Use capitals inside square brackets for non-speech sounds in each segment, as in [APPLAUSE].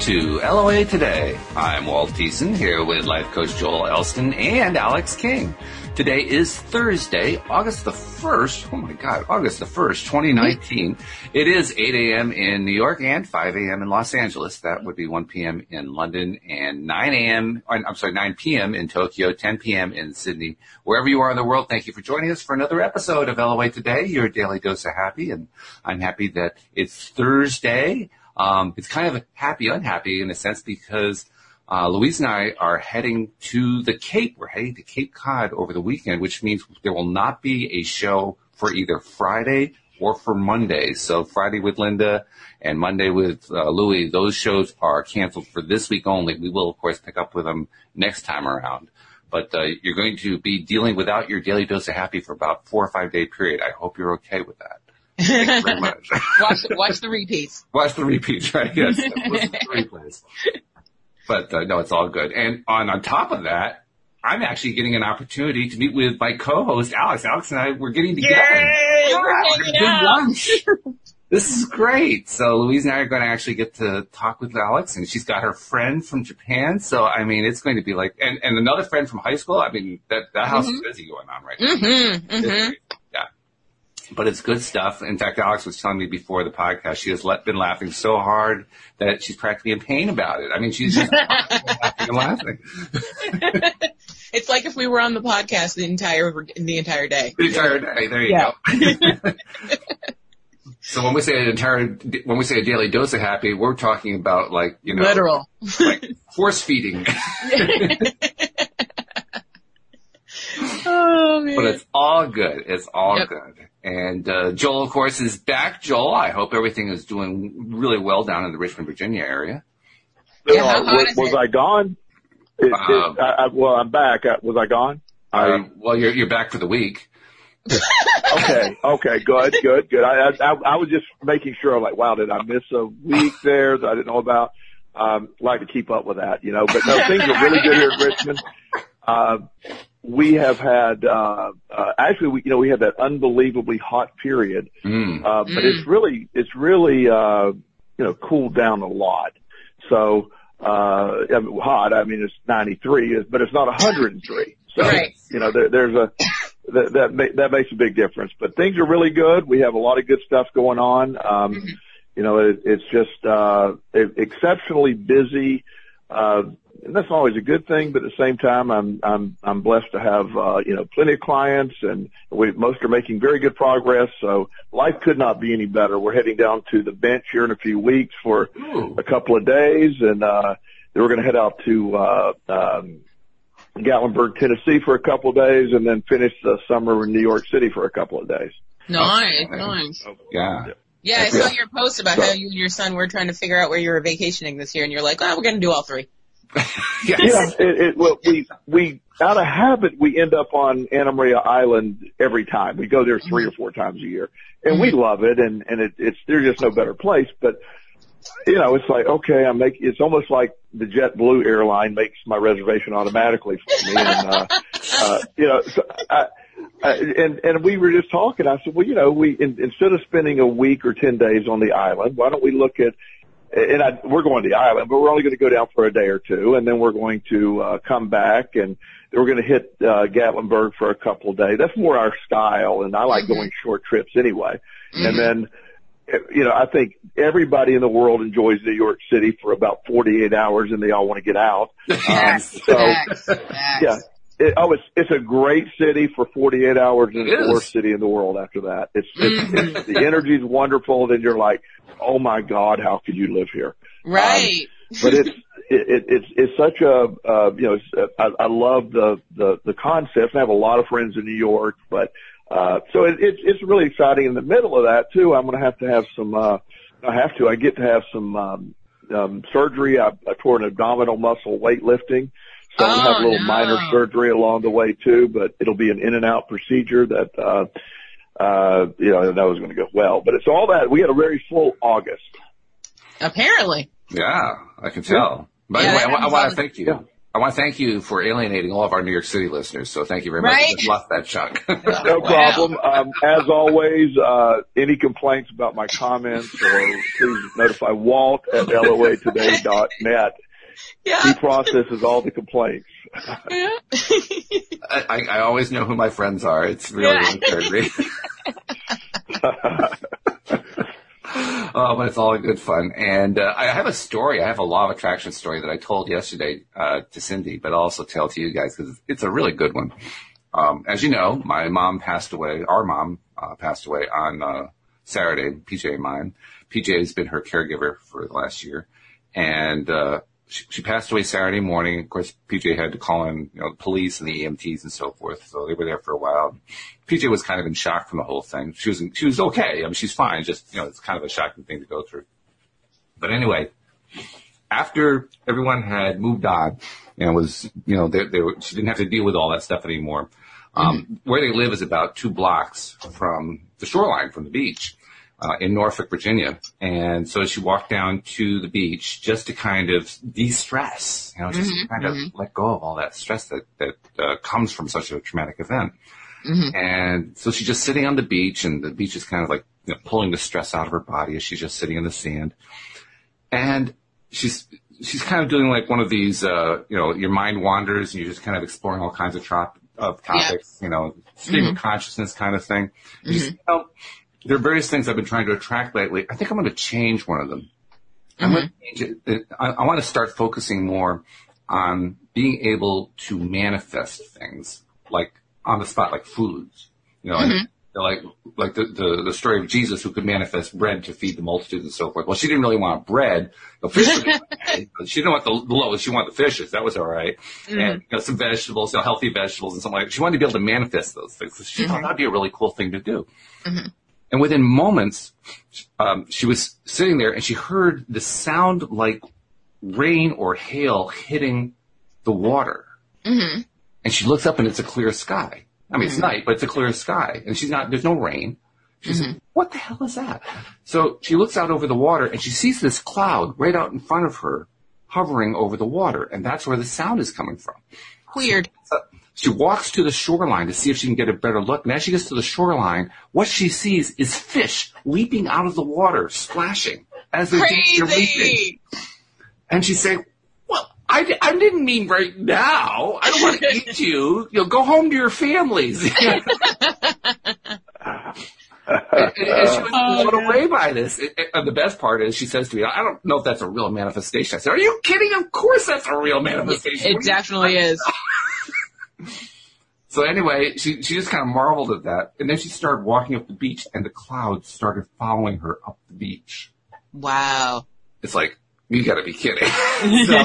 To LOA Today. I'm Walt Thiessen here with life coach Joel Elston and Alex King. Today is Thursday, August the 1st. Oh my God, August the 1st, 2019. It is 8 a.m. in New York and 5 a.m. in Los Angeles. That would be 1 p.m. in London and 9 a.m. Uh, I'm sorry, 9 p.m. in Tokyo, 10 p.m. in Sydney. Wherever you are in the world, thank you for joining us for another episode of LOA Today, your daily dose of happy. And I'm happy that it's Thursday. Um, it's kind of a happy, unhappy in a sense because uh, Louise and I are heading to the Cape. We're heading to Cape Cod over the weekend, which means there will not be a show for either Friday or for Monday. So Friday with Linda and Monday with uh, Louie, those shows are canceled for this week only. We will, of course, pick up with them next time around. But uh, you're going to be dealing without your daily dose of happy for about four or five day period. I hope you're okay with that. Thank you very much. [LAUGHS] watch, watch the repeats. Watch the repeats, right? Yes. Listen to the [LAUGHS] replays. But uh, no, it's all good. And on on top of that, I'm actually getting an opportunity to meet with my co-host Alex. Alex and I we're getting together. Yay! We're we're hanging gonna do out. lunch. This is great. So Louise and I are going to actually get to talk with Alex, and she's got her friend from Japan. So I mean, it's going to be like, and, and another friend from high school. I mean, that that house is busy going on right now. Mm-hmm, mm-hmm. But it's good stuff. In fact, Alex was telling me before the podcast, she has been laughing so hard that she's practically in pain about it. I mean, she's just laughing and laughing. [LAUGHS] It's like if we were on the podcast the entire the entire day. The entire day. There you Yeah. go. [LAUGHS] so when we say an entire, when we say a daily dose of happy, we're talking about like, you know, Literal. like force feeding, [LAUGHS] Oh man. but it's all good. It's all Yep. good. And, uh, Joel, of course, is back. Joel, I hope everything is doing really well down in the Richmond, Virginia area. Yeah, how Uh, was, was? I gone? It, it, Um, I, I, well, I'm back. Uh, was I gone? I, Uh, well, you're, you're back for the week. [LAUGHS] okay, okay, good, good, good. I, I, I was just making sure. Like, wow, did I miss a week there that I didn't know about? Um, like to keep up with that, you know. But no, [LAUGHS] things are really good here in Richmond. Uh, we have had, uh, uh, actually, we, you know, we had that unbelievably hot period. Mm. Uh, but it's really, it's really, uh, you know, cooled down a lot. So, uh, I mean, hot, I mean, it's 93, but it's not 103. So, Right. you know, there, there's a, that, that, ma- that makes a big difference, but things are really good. We have a lot of good stuff going on. Um, you know, it, it's just, uh, exceptionally busy. Uh, and that's always a good thing, but at the same time, I'm, I'm, I'm blessed to have, uh, you know, plenty of clients and we, most are making very good progress. So life could not be any better. We're heading down to the bench here in a few weeks for Ooh. a couple of days and, uh, then we're going to head out to, uh, um, Gatlinburg, Tennessee for a couple of days and then finish the summer in New York City for a couple of days. nice, Okay. nice. Yeah. Yeah, I saw your post about how you and your son were trying to figure out where you were vacationing this year, and you're like, "Oh, we're gonna do all three. [LAUGHS] Yes. Yeah, it, it, well, we, we, out of habit, we end up on Anna Maria Island every time. We go there three or four times a year and we love it and, and it, it's, there's just no better place, but you know, it's like, okay, I make, it's almost like the JetBlue airline makes my reservation automatically for me. And, uh, uh, you know, so I, I, and, and we were just talking. I said, well, you know, we, in, instead of spending a week or 10 days on the island, why don't we look at, and I, we're going to the island, but we're only going to go down for a day or two, and then we're going to uh, come back, and we're going to hit uh, Gatlinburg for a couple of days. That's more our style, and I like going short trips anyway. And then, eh, you know, I think everybody in the world enjoys New York City for about 48 hours, and they all want to get out. [LAUGHS] Um, so, Facts, facts. yeah. It, oh, it's it's a great city for 48 hours, and It it's the worst city in the world after that. It's, it's, it's the energy's wonderful. Then you're like, oh my god, how could you live here? right. But it's it, it, it's it's such a uh, you know it's, I, I love the the the concept. I have a lot of friends in New York, but uh, so it, it's it's really exciting. In the middle of that too, I'm going to have to have some. uh I have to. I get to have some um, um, surgery. I, I tore an abdominal muscle weightlifting. So I'm gonna have a Oh, little no. minor surgery along the way too, but it'll be an in and out procedure that, uh, uh, you know, that was going to go well. But it's all that. We had a very full August. Apparently. Yeah, I can tell. By Yeah, the way, I, that I want to thank you. Yeah. I want to thank you for alienating all of our New York City listeners. So thank you very much. Right? Just left that chunk. [LAUGHS] No problem. Um, as always, uh, any complaints about my comments or please notify Walt at loatoday.net. [LAUGHS] Yeah. He processes all the complaints. [LAUGHS] yeah. I, I, I always know who my friends are. It's really Yeah. unfair. [LAUGHS] Oh, but it's all good fun. And uh, I have a story. I have a law of attraction story that I told yesterday uh, to Cindy, but I'll also tell to you guys because it's a really good one. Um, as you know, my mom passed away. Our mom uh, passed away on uh, Saturday. PJ and mine. PJ has been her caregiver for the last year, and uh, she, she passed away Saturday morning. Of course, PJ had to call in, you know, the police and the EMTs and so forth. So they were there for a while. PJ was kind of in shock from the whole thing. She was she was okay. I mean, she's fine. Just you know, it's kind of a shocking thing to go through. But anyway, after everyone had moved on and was you know they, they were, she didn't have to deal with all that stuff anymore. Um, Where they live is about two blocks from the shoreline, from the beach. Uh, in Norfolk, Virginia. And so she walked down to the beach just to kind of de-stress, you know, just to kind of let go of all that stress that, that, uh, comes from such a traumatic event. And so she's just sitting on the beach and the beach is kind of like, you know, pulling the stress out of her body as she's just sitting in the sand. And she's, she's kind of doing like one of these, uh, you know, your mind wanders and you're just kind of exploring all kinds of trop- of topics, you know, stream of consciousness kind of thing. You just, you know, there are various things I've been trying to attract lately. I think I'm going to change one of them. I'm going to mm-hmm. change it. I, I want to start focusing more on being able to manifest things like on the spot, like foods, you know, mm-hmm. and like, like the, the, the story of Jesus who could manifest bread to feed the multitudes and so forth. Well, she didn't really want bread. The fish, would [LAUGHS] be okay, but she didn't want the, the loaves. She wanted the fishes. That was all right. Mm-hmm. And, you know, some vegetables, you know, healthy vegetables and something like that. She wanted to be able to manifest those things. So she thought that'd be a really cool thing to do. And within moments, um, she was sitting there and she heard the sound like rain or hail hitting the water. Mm-hmm. And she looks up and it's a clear sky. I mean, it's night, but it's a clear sky. And she's not, there's no rain. She's like, what the hell is that? So she looks out over the water and she sees this cloud right out in front of her hovering over the water. And that's where the sound is coming from. Weird. She walks to the shoreline to see if she can get a better look. And as she gets to the shoreline, what she sees is fish leaping out of the water, splashing as they're, they're leaping. And she say, well, I, I didn't mean right now. I don't want to [LAUGHS] eat you. You know, go home to your families. [LAUGHS] and, and she was Oh, blown away by this. It- it- and the best part is she says to me, I don't know if that's a real manifestation. I said, are you kidding? Of course that's a real manifestation. It are you definitely is. [LAUGHS] So anyway, she, she just kind of marveled at that. And then she started walking up the beach and the clouds started following her up the beach. Wow. It's like, you gotta be kidding. [LAUGHS] so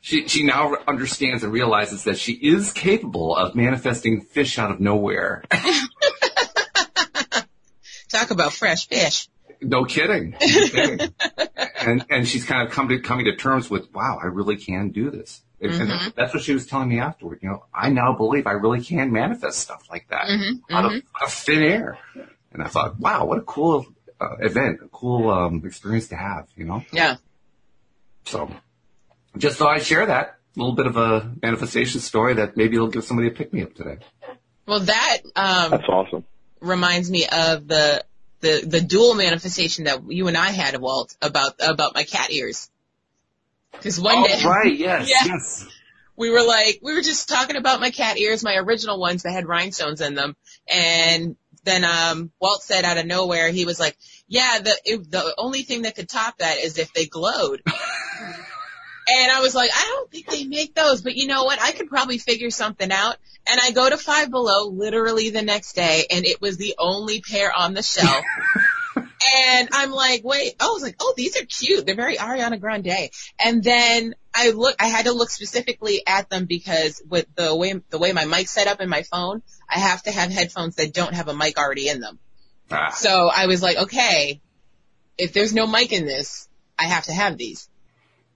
she, she now understands and realizes that she is capable of manifesting fish out of nowhere. [LAUGHS] Talk about fresh fish. no kidding. No kidding. [LAUGHS] and, and she's kind of come to, coming to terms with, wow, I really can do this. And, and Mm-hmm. that's what she was telling me afterward. You know, I now believe I really can manifest stuff like that Mm-hmm. out, of, out of thin air. And I thought, wow, what a cool uh, event, a cool um, experience to have, you know? Yeah. So just thought I'd share that a little bit of a manifestation story that maybe it'll give somebody a pick me up today. Well, that um, That's awesome. reminds me of the the the dual manifestation that you and I had, Walt, about about my cat ears. Because one day Oh, right. [LAUGHS] Yes. Yeah. Yes. we were like we were just talking about my cat ears, my original ones that had rhinestones in them, and then um Walt said out of nowhere he was like, "Yeah, the it, the only thing that could top that is if they glowed." [LAUGHS] And I was like, I don't think they make those, but you know what? I could probably figure something out. And I go to Five Below literally the next day, and it was the only pair on the shelf. [LAUGHS] and I'm like, wait, oh, I was like, oh, these are cute. They're very Ariana Grande. And then I look, I had to look specifically at them because with the way, the way my mic's set up in my phone, I have to have headphones that don't have a mic already in them. Ah. So I was like, okay, if there's no mic in this, I have to have these.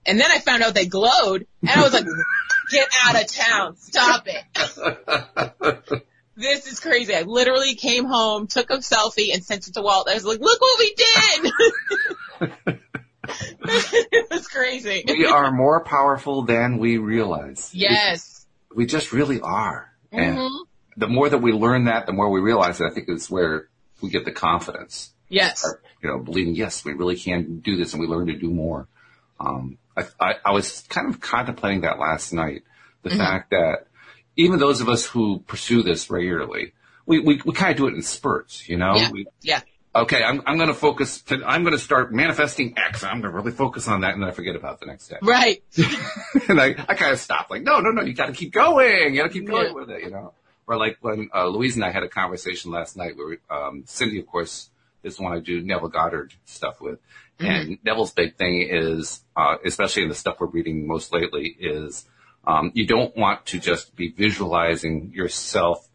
And then I found out they glowed, and I was like, [LAUGHS] get out of town, stop it. [LAUGHS] This is crazy. I literally came home, took a selfie, and sent it to Walt. I was like, look what we did! [LAUGHS] it was crazy. we are more powerful than we realize. Yes. We, we just really are. And Mhm. the more that we learn that, the more we realize it, I think is where we get the confidence. Yes. Or, you know, believing, yes, we really can do this and we learn to do more. Um, I, I, I was kind of contemplating that last night. The fact that even those of us who pursue this regularly, we, we, we kind of do it in spurts, you know? Yeah. We, Yeah. okay, I'm, I'm going to focus, to, I'm going to start manifesting X. I'm going to really focus on that and then I forget about the next day. Right. [LAUGHS] and I, I kind of stopped like, no, no, no, you got to keep going. You got to keep going Yeah. with it, you know? Or like when, uh, Louise and I had a conversation last night where, we, um, Cindy, of course, is the one I do Neville Goddard stuff with. And Neville's big thing is, uh, especially in the stuff we're reading most lately is, um, you don't want to just be visualizing yourself,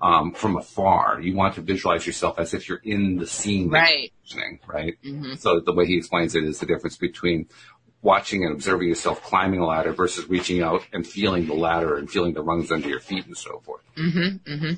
um, from afar. You want to visualize yourself as if you're in the scene. Right. right? Mhm. So the way he explains it is the difference between watching and observing yourself climbing a ladder versus reaching out and feeling the ladder and feeling the rungs under your feet and so forth. Mm-hmm. Mm-hmm.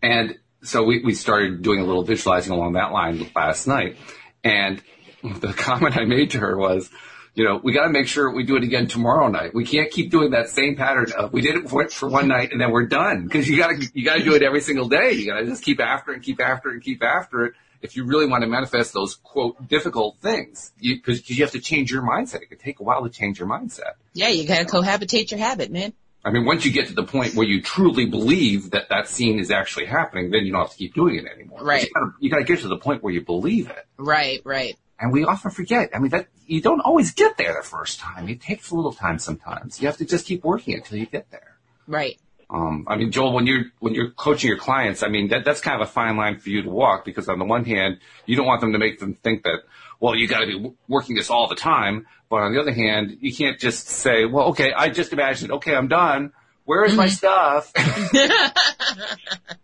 And so we, we started doing a little visualizing along that line last night. And the [LAUGHS] comment I made to her was, you know, we got to make sure we do it again tomorrow night. We can't keep doing that same pattern of we did it for, for one night and then we're done because you got to you got to do it every single day. You got to just keep after it and keep after it and keep after it. If you really want to manifest those quote difficult things, because you, you have to change your mindset. It could take a while to change your mindset. Yeah, you gotta cohabitate your habit, man. I mean, once you get to the point where you truly believe that that scene is actually happening, then you don't have to keep doing it anymore. Right. You gotta, you gotta get to the point where you believe it. Right, right. And we often forget. I mean, that you don't always get there the first time. It takes a little time sometimes. You have to just keep working until you get there. Right. Um, I mean, Joel, when you're when you're coaching your clients, I mean that that's kind of a fine line for you to walk because on the one hand, you don't want them to make them think that well, you got to be w- working this all the time, but on the other hand, you can't just say, well, okay, I just imagined, okay, I'm done. Where is my stuff? [LAUGHS]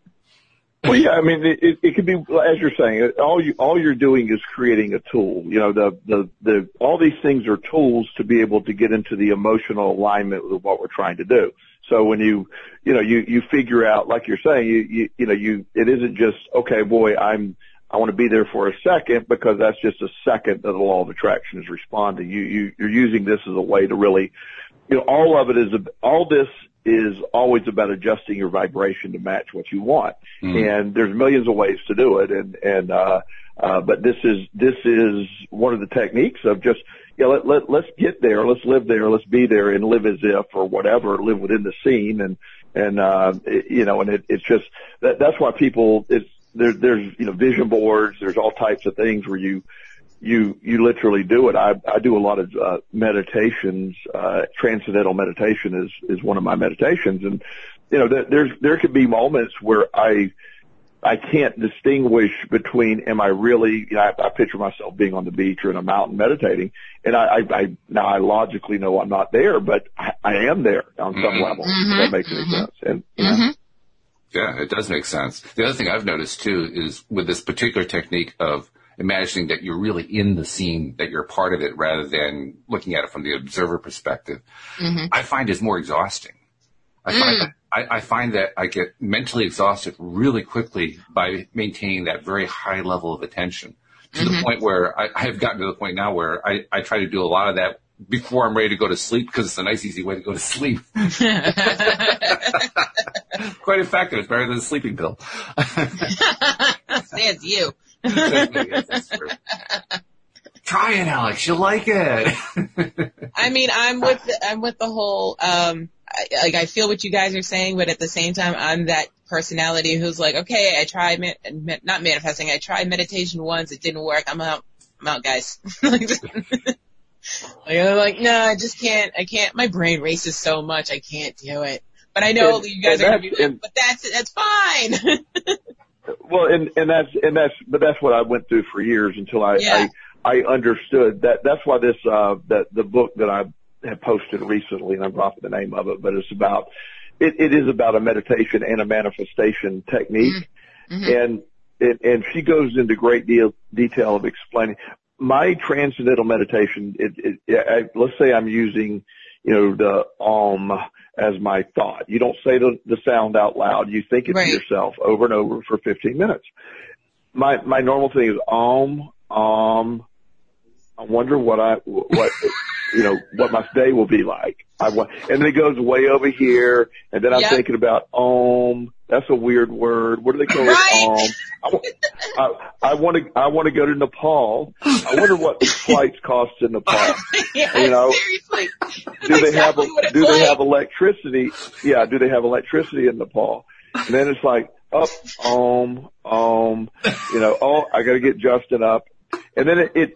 Well, yeah, I mean, it, it, could be as you're saying. All you all you're doing is creating a tool. You know, the the the all these things are tools to be able to get into the emotional alignment with what we're trying to do. So when you you know you you figure out, like you're saying, you you you know you it isn't just okay, boy, I'm I want to be there for a second because that's just a second that the law of attraction is responding. You you you're using this as a way to really, you know, all of it is all this is always about adjusting your vibration to match what you want. And there's millions of ways to do it. And, and, uh, uh, but this is, this is one of the techniques of just, yeah, let, let, let's get there. Let's live there. Let's be there and live as if or whatever, live within the scene. And, and, uh, it, you know, and it, it's just, that, that's why people, it's, there, there's, you know, vision boards. There's all types of things where you, you you literally do it. I I do a lot of uh, meditations. Uh, transcendental meditation is is one of my meditations, and you know there, there's there could be moments where I I can't distinguish between am I really you know I, I picture myself being on the beach or in a mountain meditating, and I I, I now I logically know I'm not there, but I, I am there on some Mhm. level. If that makes any sense. And you know, Mm-hmm. Yeah, it does make sense. The other thing I've noticed too is with this particular technique of imagining that you're really in the scene, that you're part of it rather than looking at it from the observer perspective, Mhm. I find is more exhausting. I find that I, I find that I get mentally exhausted really quickly by maintaining that very high level of attention to the point where I, I have gotten to the point now where I, I try to do a lot of that before I'm ready to go to sleep because it's a nice easy way to go to sleep. [LAUGHS] Quite effective. It's better than a sleeping pill. That's you. Yes, that's true. Try it, Alex. You'll like it. I mean, I'm with the, I'm with the whole um I, like I feel what you guys are saying, but at the same time, I'm that personality who's like, okay, I tried not manifesting. I tried meditation once, it didn't work. I'm out. I'm out, guys. [LAUGHS] like, [LAUGHS] I'm like, no, I just can't. I can't. My brain races so much, I can't do it. But I know And- you guys are gonna be like, but that's that's fine. [LAUGHS] Well, and and that's and that's but that's what I went through for years until I Yeah. I, I understood that. That's why this uh that the book that I have posted recently, and I'm dropping the name of it, but it's about it, it is about a meditation and a manifestation technique, Mhm. and it, and she goes into great deal detail of explaining my transcendental meditation. It, it, I, let's say I'm using you know the um as my thought. You don't say the, the sound out loud. You think it Right. to yourself over and over for 15 minutes. My my normal thing is um um I wonder what I, what, [LAUGHS] you know, what my day will be like. I want, and then it goes way over here, and then I'm Yep. thinking about om. That's a weird word. What do they call Right. it? Om. I, want to, I want to go to Nepal. I wonder what the [LAUGHS] flights cost in Nepal. [LAUGHS] yeah, You know, seriously. do they have Exactly it's do they have electricity? Yeah, do they have electricity in Nepal? And then it's like up, um, um, you know, oh, I got to get Justin up, and then it, it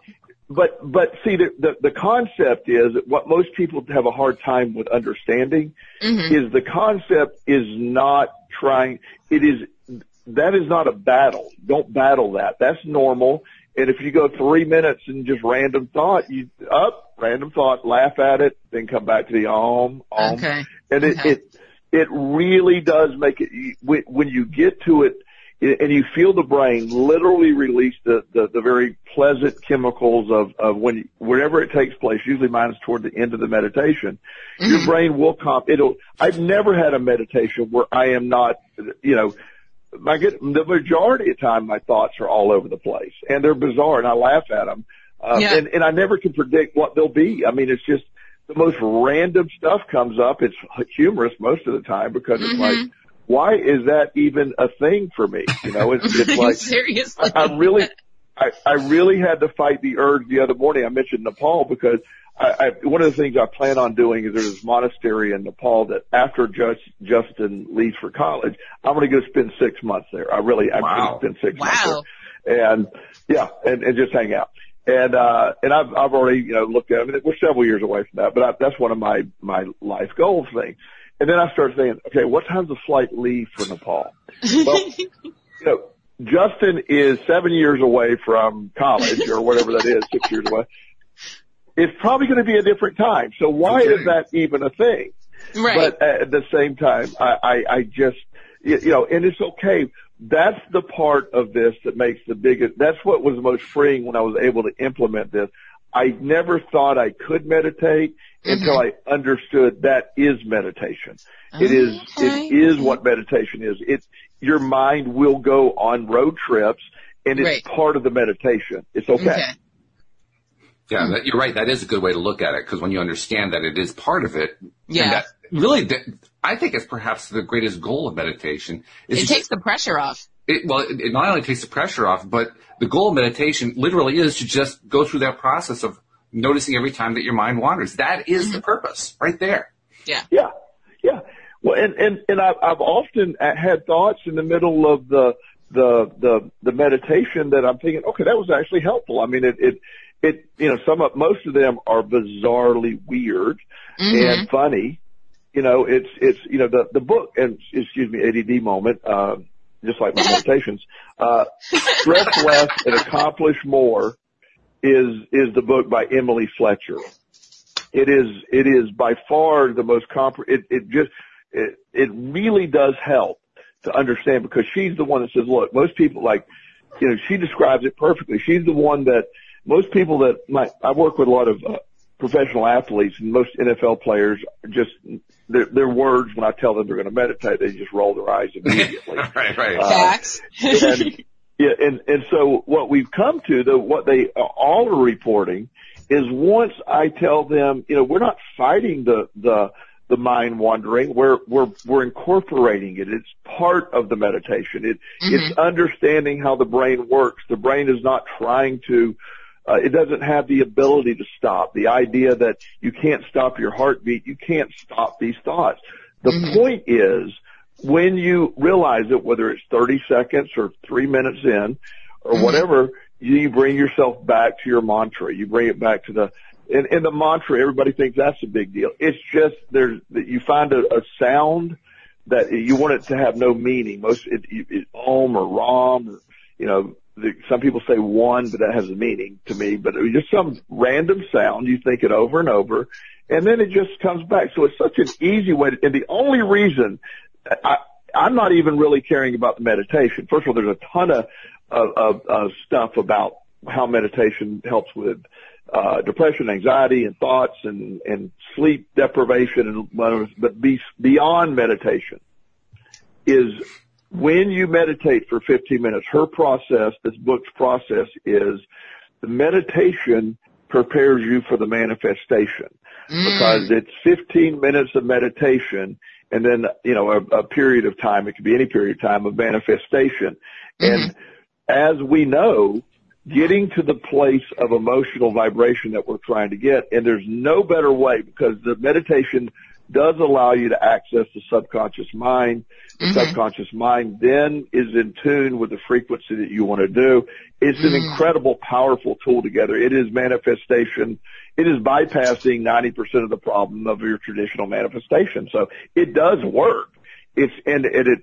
but but see the, the the concept is that what most people have a hard time with understanding Mhm. is the concept is not trying. It is that is not a battle. Don't battle that. That's normal. And if you go three minutes and just random thought, you up random thought, laugh at it, then come back to the om om, Okay. and it Okay. it it really does make it when you get to it and you feel the brain literally release the the, the very pleasant chemicals of of when wherever it takes place. Usually mine is toward the end of the meditation. Your Mhm. brain will comp. It'll. I've never had a meditation where I am not. You know. my get the majority of the time my thoughts are all over the place and they're bizarre and I laugh at them. Um, Yeah. and, and I never can predict what they'll be. I mean, it's just the most random stuff comes up. It's humorous most of the time because it's Mhm. like, why is that even a thing for me? You know, it's, [LAUGHS] it's like, seriously. I, I really, I, I really had to fight the urge the other morning. I mentioned Nepal because I, I, one of the things I plan on doing is there's this monastery in Nepal that after just, Justin leaves for college, I'm going to go spend six months there. I really, I'm Wow. going to spend six months there. And yeah, and, and just hang out. And, uh, and I've, I've already, you know, looked at, I mean, we're several years away from that, but I, that's one of my, my life goals thing. And then I started saying, okay, what time's the flight leave for Nepal? Well, [LAUGHS] you know, Justin is seven years away from college or whatever that is, six years away. It's probably going to be a different time. So why Okay. is that even a thing? right. But at the same time, I, I, I just, you you know, and it's okay. That's the part of this that makes the biggest, that's what was most freeing when I was able to implement this. I never thought I could meditate until I understood that is meditation. It is, Okay. it is what meditation is. It, your mind will go on road trips and it's Right. part of the meditation. It's okay. okay. Yeah, that, you're right. That is a good way to look at it because when you understand that it is part of it, and Yeah. that really, that, I think it's perhaps the greatest goal of meditation. Is It just- takes the pressure off. it, well, it, it not only takes the pressure off, but the goal of meditation literally is to just go through that process of noticing every time that your mind wanders. That is the purpose, right there. Yeah. Yeah, yeah. Well, and and and I've, I've often had thoughts in the middle of the the the the meditation that I'm thinking, okay, that was actually helpful. I mean, it it it you know some of most of them are bizarrely weird Mhm. and funny. You know, it's it's you know the the book and excuse me, ADD moment. Uh, just like my [LAUGHS] meditations, uh, stress less and accomplish more is is the book by Emily Fletcher it is it is by far the most comp it it just it it really does help to understand because she's the one that says look most people like you know she describes it perfectly she's the one that most people that my I work with a lot of uh, professional athletes and most NFL players just their their words when I tell them they're going to meditate they just roll their eyes [LAUGHS] immediately right, right. Uh, Facts. and yeah, and and so what we've come to, the what they all are reporting, is once I tell them, you know, we're not fighting the the the mind wandering. We're we're we're incorporating it. It's part of the meditation. It it's understanding how the brain works. The brain is not trying to. Uh, it doesn't have the ability to stop. The idea that you can't stop your heartbeat, you can't stop these thoughts. The point is when you realize it, whether it's 30 seconds or three minutes in or mm-hmm. whatever, you bring yourself back to your mantra. You bring it back to the, and, and the mantra, everybody thinks that's a big deal. It's just there's, that you find a, a sound that you want it to have no meaning. Most, it, it, it om or or, you know, the, some people say one, but that has a meaning to me, but it was just some random sound. You think it over and over and then it just comes back. So it's such an easy way to, and the only reason I, I'm not even really caring about the meditation. First of all, there's a ton of, of, of, stuff about how meditation helps with uh, depression, anxiety, and thoughts, and and sleep deprivation, and whatever. But be, beyond meditation is when you meditate for 15 minutes. Her process, this book's process, is the meditation prepares you for the manifestation Mm. because it's 15 minutes of meditation and then, you know, a, a period of time, it could be any period of time of manifestation. Mm-hmm. And as we know, getting to the place of emotional vibration that we're trying to get, and there's no better way because the meditation does allow you to access the subconscious mind. The Mhm. subconscious mind then is in tune with the frequency that you want to do. It's an Mm. incredible, powerful tool together. It is manifestation. It is bypassing 90% of the problem of your traditional manifestation. So it does work. It's, and, and it,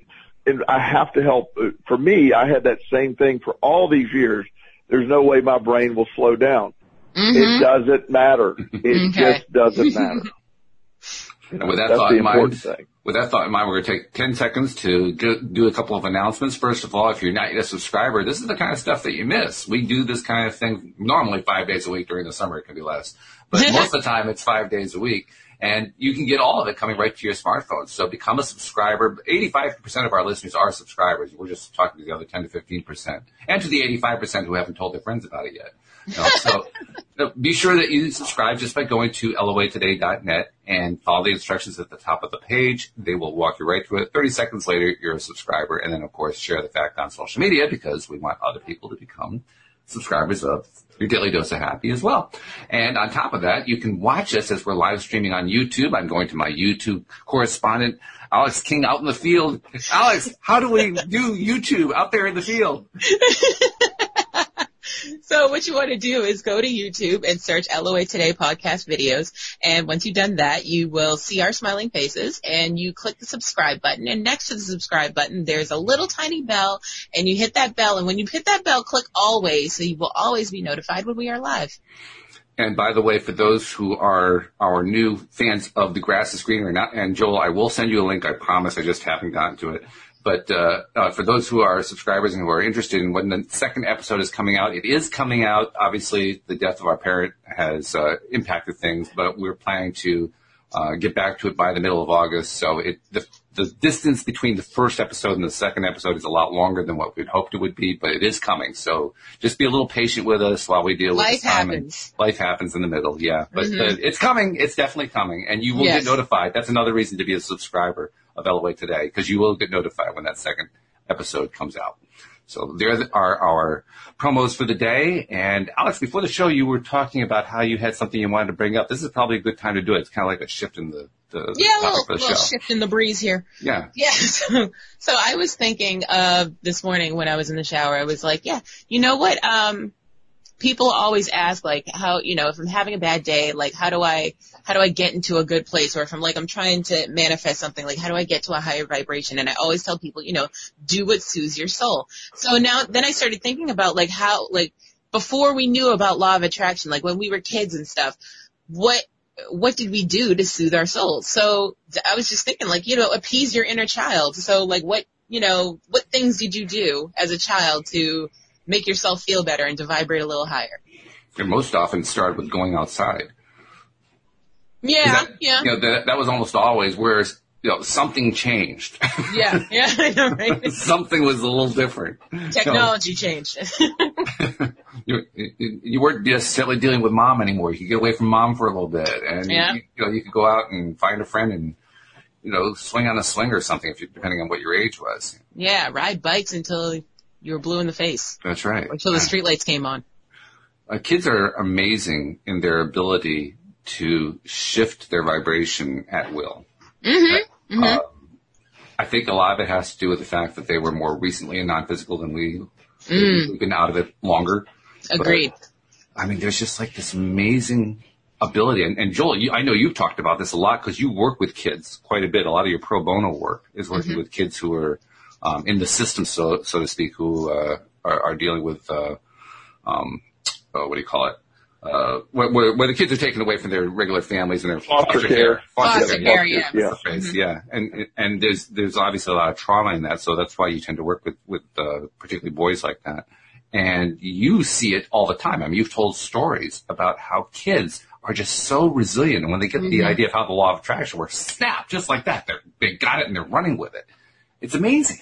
and I have to help. For me, I had that same thing for all these years. There's no way my brain will slow down. Mhm. It doesn't matter. It Okay. just doesn't matter. [LAUGHS] You With that that's thought the in mind, thing. With that thought in mind, we're going to take 10 seconds to do, do a couple of announcements. First of all, if you're not yet a subscriber, this is the kind of stuff that you miss. We do this kind of thing normally five days a week during the summer. It can be less, but most of the time it's five days a week and you can get all of it coming right to your smartphone. So become a subscriber. 85% of our listeners are subscribers. We're just talking to the other 10 to 15% and to the 85% who haven't told their friends about it yet. You know, so [LAUGHS] be sure that you subscribe just by going to loatoday.net and follow the instructions at the top of the page. They will walk you right through it. 30 seconds later, you're a subscriber. And then, of course, share the fact on social media because we want other people to become subscribers of your daily dose of happy as well. And on top of that, you can watch us as we're live streaming on YouTube. I'm going to my YouTube correspondent, Alex King out in the field. Alex, how do we do YouTube out there in the field? [LAUGHS] So what you want to do is go to YouTube and search LOA Today podcast videos. And once you've done that, you will see our smiling faces and you click the subscribe button. And next to the subscribe button, there's a little tiny bell and you hit that bell. And when you hit that bell, click always so you will always be notified when we are live. And by the way, for those who are our new fans of the grass is greener, and Joel, I will send you a link. I promise. I just haven't gotten to it. But uh, uh, for those who are subscribers and who are interested in when the second episode is coming out, it is coming out. Obviously, the death of our parent has uh, impacted things, but we're planning to uh, get back to it by the middle of August. So it the, the distance between the first episode and the second episode is a lot longer than what we'd hoped it would be, but it is coming. So just be a little patient with us while we deal with Life happens. Life happens in the middle, yeah. But Mhm. uh, it's coming. It's definitely coming, and you will Yes. get notified. That's another reason to be a subscriber of today because you will get notified when that second episode comes out. So there are our promos for the day. And Alex, before the show, you were talking about how you had something you wanted to bring up. This is probably a good time to do it. It's kind of like a shift in the, the Yeah, a topic little, the little show. shift in the breeze here. Yeah. Yeah. [LAUGHS] So, so I was thinking of this morning when I was in the shower. I was like, yeah, you know what? Um, people always ask like how, you know, if I'm having a bad day, like how do I, how do I get into a good place? Or if I'm like, I'm trying to manifest something, like how do I get to a higher vibration? And I always tell people, you know, do what soothes your soul. So now, then I started thinking about like how, like before we knew about law of attraction, like when we were kids and stuff, what, what did we do to soothe our souls? So I was just thinking like, you know, appease your inner child. So like what, you know, what things did you do as a child to make yourself feel better and to vibrate a little higher? And most often started with going outside. Yeah, That- yeah, You know, that, that was almost always, whereas, you know, something changed. [LAUGHS] yeah, yeah, right? [LAUGHS] something was a little different. Technology changed. [LAUGHS] you, you you weren't necessarily dealing with mom anymore. You could get away from mom for a little bit, and Yeah. you, you know you could go out and find a friend and you know swing on a swing or something, if you, depending on what your age was. yeah, ride bikes until you were blue in the face, That's right. until the streetlights came on. Uh, kids are amazing in their ability to shift their vibration at will. Mm-hmm. Mm-hmm. Uh, I think a lot of it has to do with the fact that they were more recently in non-physical than we. Mm. We've been out of it longer. Agreed. I mean, there's just like this amazing ability. And, and Joel, you, I know you've talked about this a lot because you work with kids quite a bit. A lot of your pro bono work is working Mhm. with kids who are um, in the system, so so to speak, who uh, are, are dealing with uh, um, uh, what do you call it? Uh, where, where, where the kids are taken away from their regular families and their Foster care. Foster yeah. care, yeah. Yeah. Phrase, yeah, and and there's there's obviously a lot of trauma in that, so that's why you tend to work with with uh, particularly boys like that, and you see it all the time. I mean, you've told stories about how kids are just so resilient, and when they get the Mhm. idea of how the law of attraction works, snap, just like that, they they got it and they're running with it. It's amazing.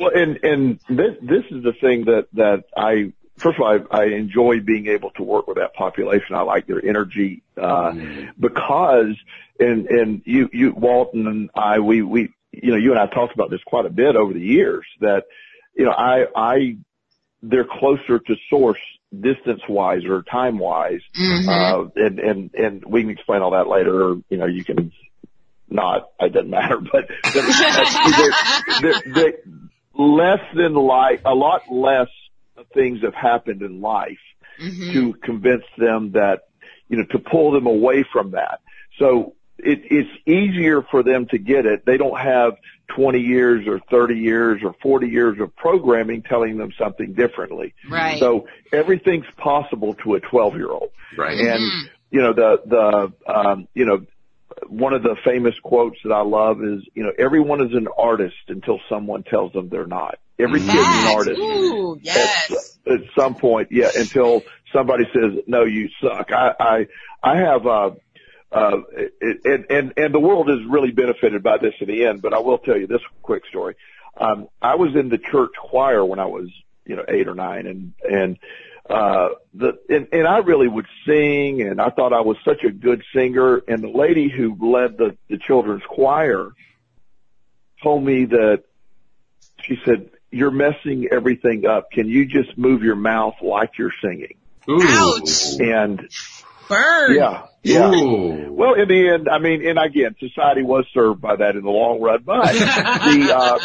Well, and and this this is the thing that that I first of all, I, I enjoy being able to work with that population. I like their energy, uh, mm. because, and, and you, you, Walton and I, we, we, you know, you and I talked about this quite a bit over the years that, you know, I, I, they're closer to source distance wise or time wise. Mm-hmm. Uh, and, and, and we can explain all that later. Or, you know, you can not, it doesn't matter, [LAUGHS] but [LAUGHS] they're, they're, they're, less than like, a lot less things have happened in life mm-hmm. to convince them that, you know, to pull them away from that. So it, it's easier for them to get it. They don't have 20 years or 30 years or 40 years of programming telling them something differently. Right. So everything's possible to a 12 year old. Right. And, mm-hmm. you know, the, the, um, you know, one of the famous quotes that I love is, you know, everyone is an artist until someone tells them they're not. Every yes. kid's an artist. Ooh, yes. At, at some point, yeah, until somebody says, no, you suck. I, I, I have, uh, uh, and, and, and the world has really benefited by this in the end, but I will tell you this quick story. Um, I was in the church choir when I was, you know, eight or nine and, and, uh, the, and, and I really would sing and I thought I was such a good singer and the lady who led the, the children's choir told me that she said, you're messing everything up. Can you just move your mouth like you're singing? Ooh. Ouch. And burn. Yeah. Yeah. Ooh. Well, in the end, I mean, and again, society was served by that in the long run, but [LAUGHS] the, uh,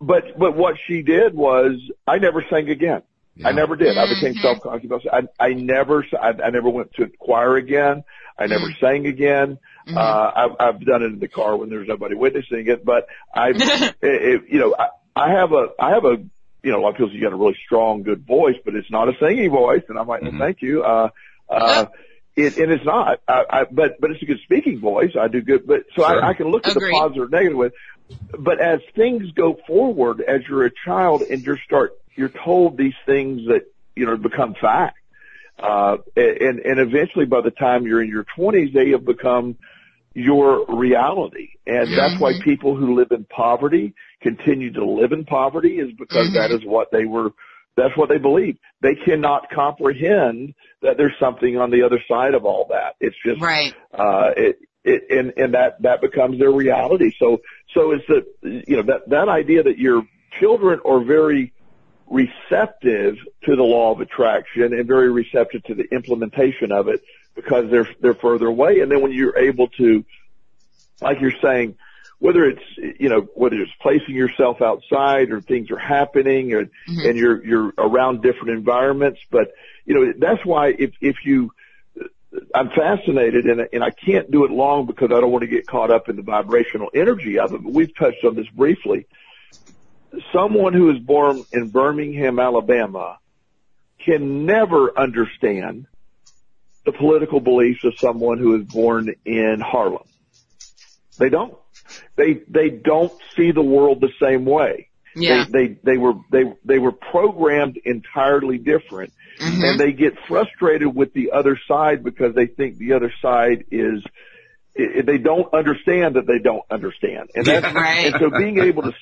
but, but what she did was I never sang again. Yeah. I never did. I became mm-hmm. self-conscious. I, I never, I, I never went to choir again. I never mm-hmm. sang again. Mm-hmm. Uh, I've, I've done it in the car when there's nobody witnessing it, but I, [LAUGHS] it, it, you know, I, I have a, I have a, you know, a lot of people say you got a really strong, good voice, but it's not a singing voice. And I'm like, mm-hmm. well, thank you. Uh, uh, it, and it's not, I, I, but, but it's a good speaking voice. I do good, but so sure. I, I can look at the positive or negative with, but as things go forward, as you're a child and you start, you're told these things that, you know, become fact. Uh, and, and eventually by the time you're in your twenties, they have become your reality. And mm-hmm. that's why people who live in poverty continue to live in poverty is because mm-hmm. that is what they were, that's what they believe. They cannot comprehend that there's something on the other side of all that. It's just, right. uh, it, it, and, and that, that becomes their reality. So, so it's the, you know, that, that idea that your children are very receptive to the law of attraction and very receptive to the implementation of it because they're, they're further away. And then when you're able to, like you're saying, whether it's, you know, whether it's placing yourself outside or things are happening or, mm-hmm. and you're, you're around different environments. But, you know, that's why if, if you, I'm fascinated and, and I can't do it long because I don't want to get caught up in the vibrational energy of it, but we've touched on this briefly. Someone who is born in Birmingham, Alabama can never understand the political beliefs of someone who is born in Harlem. They don't. They they don't see the world the same way. Yeah. They they they were they they were programmed entirely different. Mm-hmm. And they get frustrated with the other side because they think the other side is they don't understand that they don't understand. And [LAUGHS] that's right. and so being able to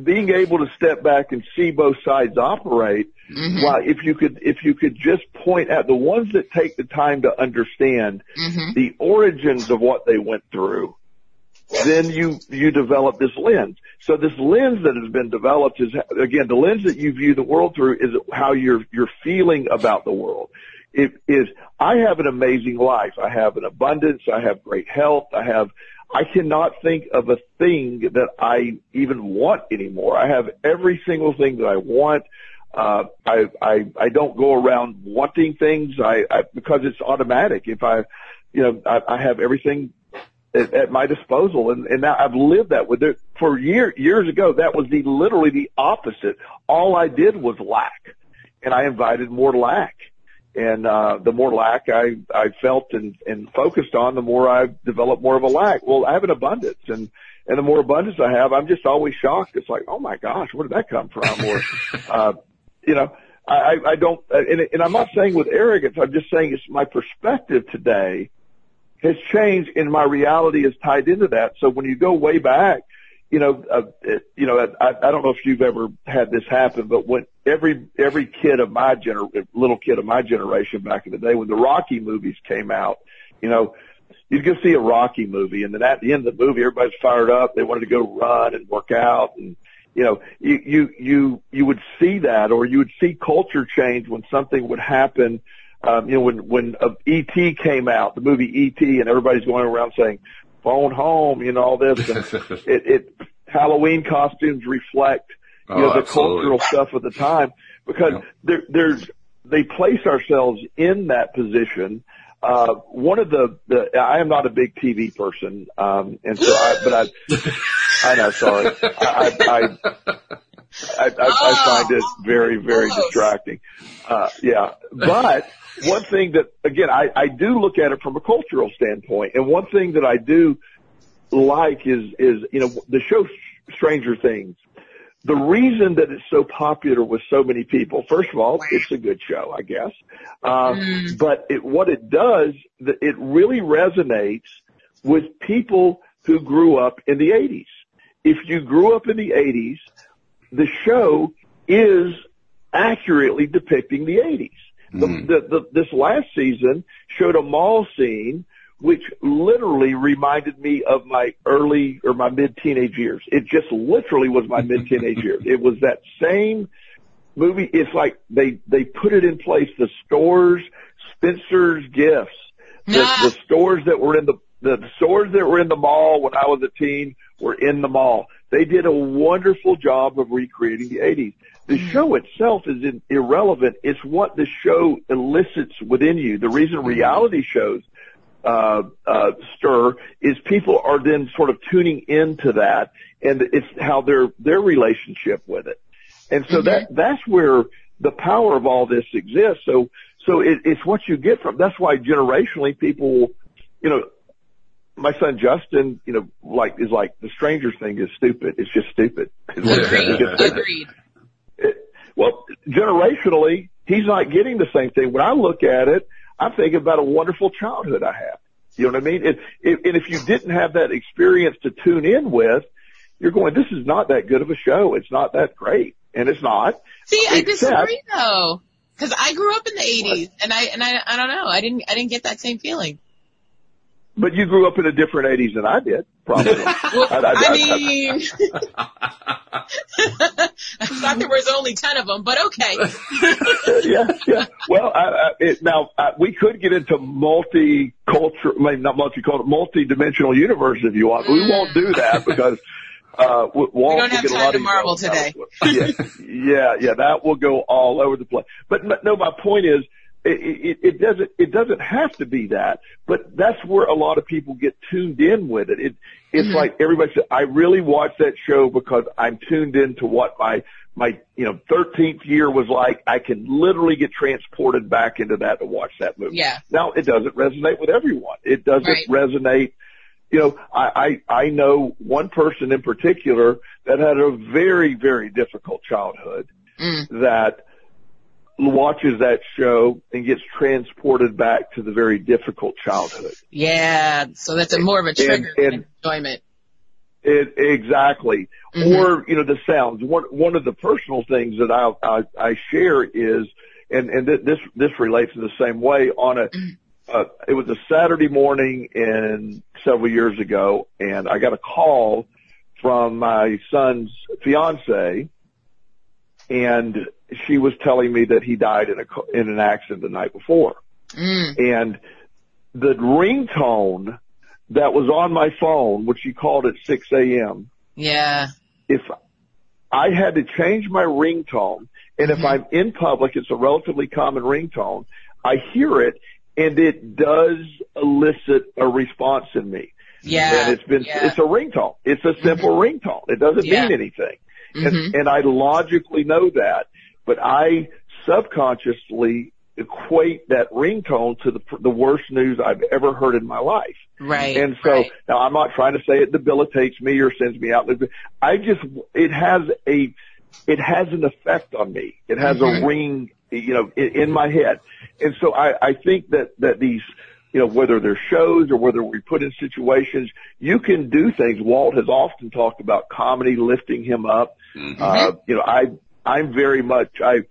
being able to step back and see both sides operate, mm-hmm. well, if you could, if you could just point at the ones that take the time to understand mm-hmm. the origins of what they went through, then you, you develop this lens. So this lens that has been developed is, again, the lens that you view the world through is how you're, you're feeling about the world. It is, I have an amazing life. I have an abundance. I have great health. I have, I cannot think of a thing that I even want anymore. I have every single thing that I want. Uh, I, I, I don't go around wanting things. I, I, because it's automatic. If I, you know, I, I have everything at, at my disposal and, and now I've lived that with it for year, years ago. That was the, literally the opposite. All I did was lack and I invited more lack and uh, the more lack I I felt and and focused on, the more I developed more of a lack. Well, I have an abundance, and and the more abundance I have, I'm just always shocked. It's like, oh my gosh, where did that come from? Or, [LAUGHS] uh, you know, I I don't, and, and I'm not saying with arrogance. I'm just saying it's my perspective today has changed, and my reality is tied into that. So when you go way back, you know, uh, you know, I, I don't know if you've ever had this happen, but when every every kid of my gener little kid of my generation back in the day, when the Rocky movies came out, you know, you'd go see a Rocky movie, and then at the end of the movie, everybody's fired up. They wanted to go run and work out, and you know, you you you you would see that, or you would see culture change when something would happen. Um, you know, when when uh, E.T. came out, the movie E.T., and everybody's going around saying, phone home, you know, all this. [LAUGHS] It, it, Halloween costumes reflect, you know, Oh, the absolutely. cultural stuff of the time because Yeah. there, there's, they place ourselves in that position. Uh, one of the, the, I am not a big TV person, um, and so I, but I, [LAUGHS] I know, sorry. I, I, I, I, I i find it very, very Gross. distracting. Uh, yeah, but one thing that, again, I, I do look at it from a cultural standpoint, and one thing that I do like is, is, you know, the show Stranger Things. The reason that it's so popular with so many people, first of all, it's a good show, I guess. Uh, Mm. but it, what it does, it really resonates with people who grew up in the 80s. If you grew up in the 80s, the show is accurately depicting the 80s. The, Mhm. the, the, this last season showed a mall scene which literally reminded me of my early or my mid teenage years. It just literally was my mid teenage years. [LAUGHS] It was that same movie. It's like they, they put it in place. The stores, Spencer's gifts, the, Ah. the stores that were in the, the stores that were in the mall when I was a teen were in the mall. They did a wonderful job of recreating the 80s. The show itself is in, irrelevant. It's what the show elicits within you. The reason reality shows uh, uh, stir is people are then sort of tuning into that, and it's how their their relationship with it, and so that that's where the power of all this exists. So so it, it's what you get from. That's why generationally people, you know, my son Justin, you know, like is like the Stranger Thing is stupid. It's just stupid. It's what it is. It's Agreed. Agreed. It- well, generationally, he's not getting the same thing. When I look at it, I'm thinking about a wonderful childhood I had. You know what I mean? It, it, and if you didn't have that experience to tune in with, you're going, this is not that good of a show. It's not that great. And it's not. See, I Except- disagree though, because I grew up in the '80s, and I and I I don't know, I didn't I didn't get that same feeling. But you grew up in a different 80s than I did, probably. [LAUGHS] Well, I- I- I I- mean, [LAUGHS] I thought there was only ten of them, but okay. [LAUGHS] yeah, yeah. Well, I, it, now we could get into multicultural, mean, not multicultural, multi-dimensional universe if you want. We won't do that because uh, we, Walt don't have time lot to of marvel today. Yeah, yeah, yeah. That will go all over the place. But, but no, my point is. It, it, it doesn't. It doesn't have to be that, but that's where a lot of people get tuned in with it. It it's like everybody said. I really watch that show because I'm tuned into what my my you know 13th year was like. I can literally get transported back into that to watch that movie. Yeah. Now it doesn't resonate with everyone. It doesn't Right. resonate. You know, I, I I know one person in particular that had a very very difficult childhood Mm. that watches that show and gets transported back to the very difficult childhood. Yeah, so that's a more of a trigger and- than enjoyment. It, exactly. Mhm. Or, you know, the sounds. One, one of the personal things that I, I, I share is, and, and th- this, this relates in the same way on a, uh, it was a Saturday morning in several years ago and I got a call from my son's fiance and she was telling me that he died in a, co- in an accident the night before Mm. and the ringtone that was on my phone, which she called at 6 a.m., Yeah. if I had to change my ringtone, and if Mhm. I'm in public, it's a relatively common ringtone, I hear it, and it does elicit a response in me. Yeah. And it's been, yeah. it's a ringtone. It's a simple ringtone. It doesn't Yeah. mean anything. Mhm. And, and I logically know that, but I subconsciously equate that ringtone to the, the worst news I've ever heard in my life. right. And so right. now I'm not trying to say it debilitates me or sends me out. I just, it has a, it has an effect on me. It has Mhm. a ring, you know, in, in my head. And so I, I think that, that these, you know, whether they're shows or whether we put in situations, you can do things. Walt has often talked about comedy lifting him up. Mm-hmm. Uh, you know, I, I'm very much, I,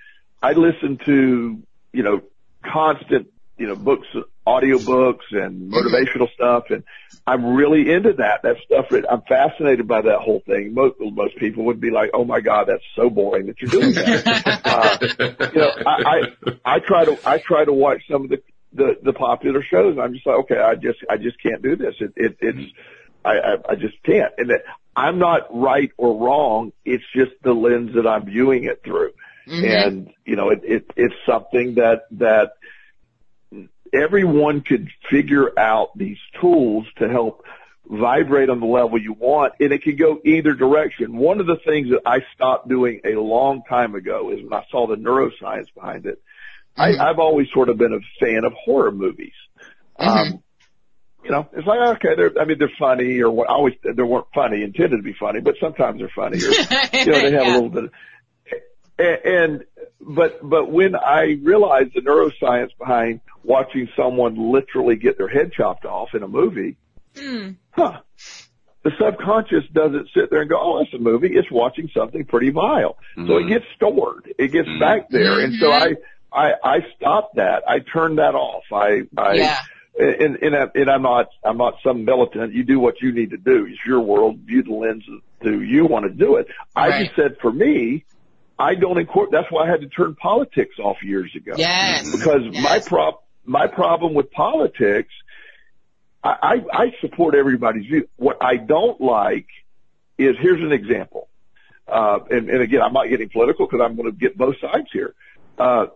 I listen to, you know, constant, you know, books, audio books and mm-hmm. motivational stuff. And I'm really into that. That stuff, I'm fascinated by that whole thing. Most, most people would be like, Oh my God, that's so boring that you're doing that. [LAUGHS] uh, you know, I, I, I try to, I try to watch some of the, the, the popular shows. I'm just like, okay, I just, I just can't do this. It, it, it's, I, I, I just can't. And that I'm not right or wrong. It's just the lens that I'm viewing it through. Mm-hmm. And, you know, it, it, it's something that, that everyone could figure out these tools to help vibrate on the level you want and it can go either direction. One of the things that I stopped doing a long time ago is when I saw the neuroscience behind it. Mm-hmm. I, I've always sort of been a fan of horror movies. Mm-hmm. Um, you know, it's like, okay, they're, I mean, they're funny or what, always, they weren't funny, intended to be funny, but sometimes they're funny or, you know, they have yeah. a [LAUGHS] little bit, and, and, but, but when I realized the neuroscience behind watching someone literally get their head chopped off in a movie, mm. huh, the subconscious doesn't sit there and go, oh, it's a movie. It's watching something pretty vile. Mm-hmm. So it mm-hmm. gets stored. It gets mm-hmm. back there. And so I, I, I stopped that. I turned that off. I, I, yeah. And, and, and I'm not, I'm not some militant. You do what you need to do. It's your world. View the lens to you want to do it. Right. I just said for me, I don't incorporate, that's why I had to turn politics off years ago. Yes. Because yes. my prop, my problem with politics, I, I, I support everybody's view. What I don't like is, here's an example. Uh, and, and again, I'm not getting political because I'm going to get both sides here. Uh,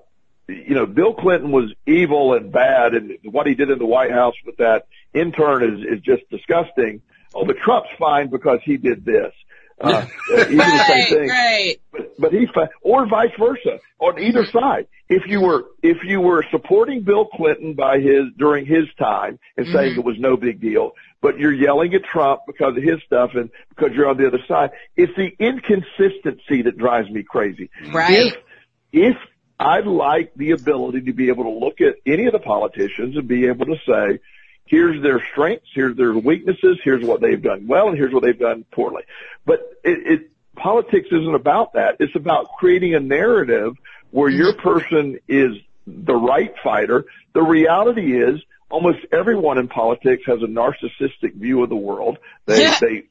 you know, Bill Clinton was evil and bad and what he did in the White House with that intern is, is just disgusting. Oh, but Trump's fine because he did this. Uh, right, the same thing. Right. But, but he's fine. Or vice versa on either side. If you were, if you were supporting Bill Clinton by his, during his time and mm-hmm. saying it was no big deal, but you're yelling at Trump because of his stuff and because you're on the other side, it's the inconsistency that drives me crazy. Right. If, if I'd like the ability to be able to look at any of the politicians and be able to say, here's their strengths, here's their weaknesses, here's what they've done well, and here's what they've done poorly. But it, it politics isn't about that. It's about creating a narrative where your person is the right fighter. The reality is almost everyone in politics has a narcissistic view of the world. They, they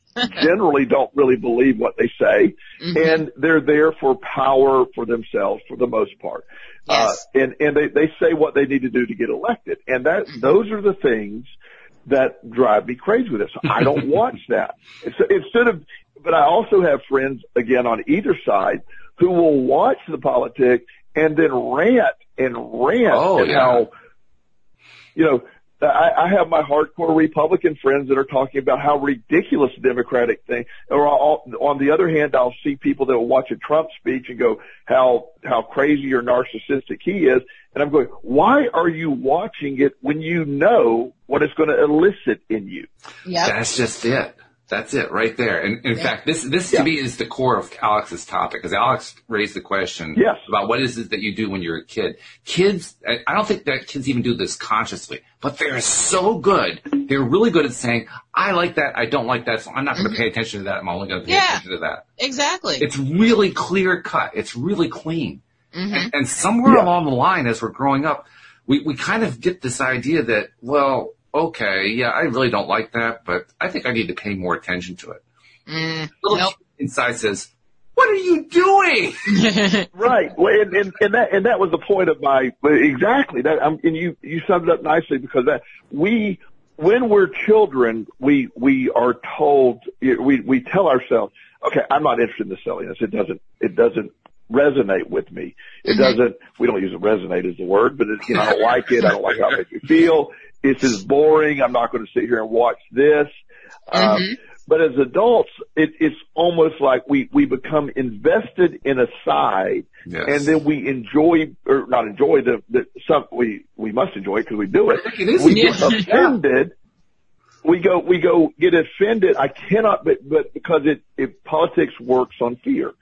generally don't really believe what they say mm-hmm. and they're there for power for themselves for the most part. Yes. Uh, and, and they, they say what they need to do to get elected. And that, mm-hmm. those are the things that drive me crazy with this. I don't [LAUGHS] watch that. Instead of, but I also have friends again on either side who will watch the politics and then rant and rant oh, and yeah. how, you know, I, I have my hardcore Republican friends that are talking about how ridiculous the Democratic thing. Or I'll, on the other hand, I'll see people that will watch a Trump speech and go, how how crazy or narcissistic he is, and I'm going, why are you watching it when you know what it's going to elicit in you? Yeah, that's just it. That's it right there. And in yeah. fact, this, this yeah. to me is the core of Alex's topic because Alex raised the question yes. about what is it that you do when you're a kid. Kids, I don't think that kids even do this consciously, but they're so good. They're really good at saying, I like that. I don't like that. So I'm not going to mm-hmm. pay attention to that. I'm only going to pay yeah, attention to that. Exactly. It's really clear cut. It's really clean. Mm-hmm. And, and, somewhere along the line, as we're growing up, we, we kind of get this idea that, well, okay, yeah, I really don't like that, but I think I need to pay more attention to it. Mm, Little nope. inside says, "What are you doing?" [LAUGHS] right, well, and, and, and that and that was the point of my exactly that. Um, and you you summed it up nicely because that we when we're children, we we are told we we tell ourselves, okay, I'm not interested in the silliness. It doesn't it doesn't resonate with me. It mm-hmm. doesn't. We don't use it resonate as the word, but it, you know, I don't like it. I don't like how it makes me feel this is boring. I'm not going to sit here and watch this. Um, mm-hmm. Um, but as adults, it, it's almost like we, we become invested in a side yes. and then we enjoy, or not enjoy the, the some, we, we must enjoy it because we do it. it we get [LAUGHS] offended. We go, we go get offended. I cannot, but, but because it, it, politics works on fear.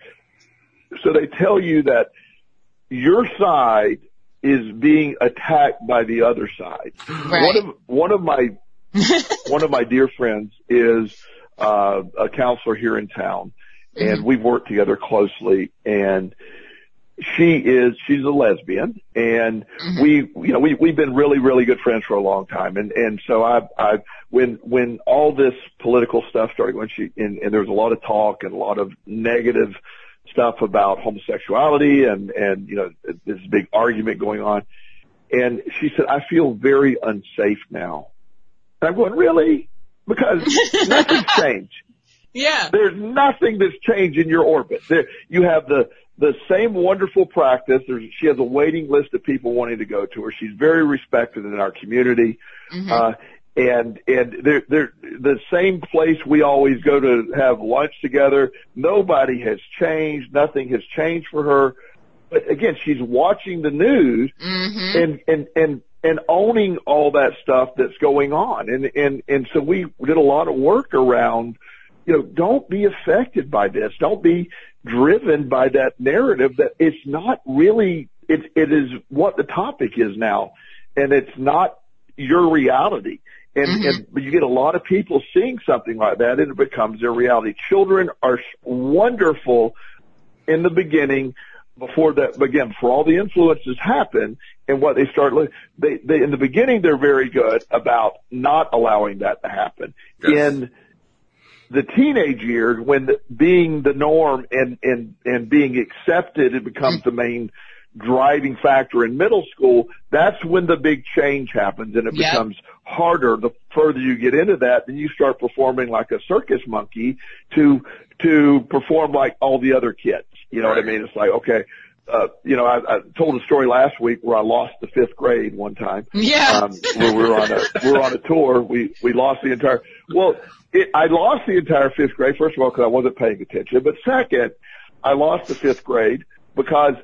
So they tell you that your side is being attacked by the other side. Right. One of one of my [LAUGHS] one of my dear friends is uh, a counselor here in town, and we've worked together closely. And she is she's a lesbian, and we you know we we've been really really good friends for a long time. And and so I I when when all this political stuff started when she and, and there was a lot of talk and a lot of negative stuff about homosexuality and and you know this big argument going on. And she said, I feel very unsafe now. And I'm going, really? Because [LAUGHS] nothing's changed. Yeah. There's nothing that's changed in your orbit. There, you have the, the same wonderful practice. There's, she has a waiting list of people wanting to go to her. She's very respected in our community. Uh, and, and they're, they're the same place we always go to have lunch together. Nobody has changed. Nothing has changed for her. But again, she's watching the news Mm-hmm. and, and, and, and owning all that stuff that's going on. And, and, and so we did a lot of work around, you know, don't be affected by this. Don't be driven by that narrative that it's not really, it, it is what the topic is now. And it's not your reality. And, mm-hmm. and but you get a lot of people seeing something like that and it becomes their reality. Children are wonderful in the beginning before that again before all the influences happen and what they start they they in the beginning they're very good about not allowing that to happen Yes. in the teenage years when the, being the norm and and and being accepted it becomes mm-hmm. the main driving factor in middle school that's when the big change happens and it Yep. becomes harder the further you get into that then you start performing like a circus monkey to to perform like all the other kids you know what i mean it's like okay uh, you know, I, I told a story last week where I lost the fifth grade one time Yeah. um, where we were on a we were on a tour. We we lost the entire. Well, it, I lost the entire fifth grade. First of all, because I wasn't paying attention, but second, I lost the fifth grade because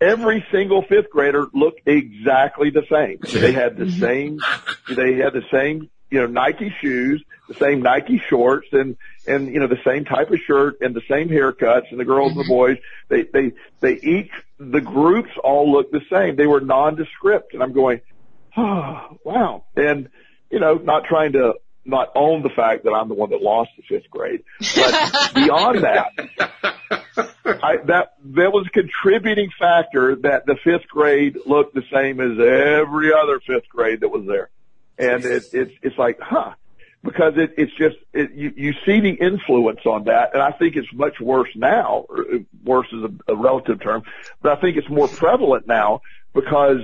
every single fifth grader looked exactly the same. [LAUGHS] They had the mm-hmm. same. They had the same. You know, Nike shoes, the same Nike shorts, and and you know the same type of shirt and the same haircuts, and the girls and the mm-hmm. boys. They they they each the groups all looked the same. They were nondescript, and I'm going, oh, wow. And, you know, not trying to not own the fact that I'm the one that lost the fifth grade, but [LAUGHS] beyond that, I, that, that was a contributing factor that the fifth grade looked the same as every other fifth grade that was there. And it, it's, it's like, huh, because it, it's just, it, you, you see the influence on that. And I think it's much worse now, uh, worse is a, a relative term, but I think it's more prevalent now because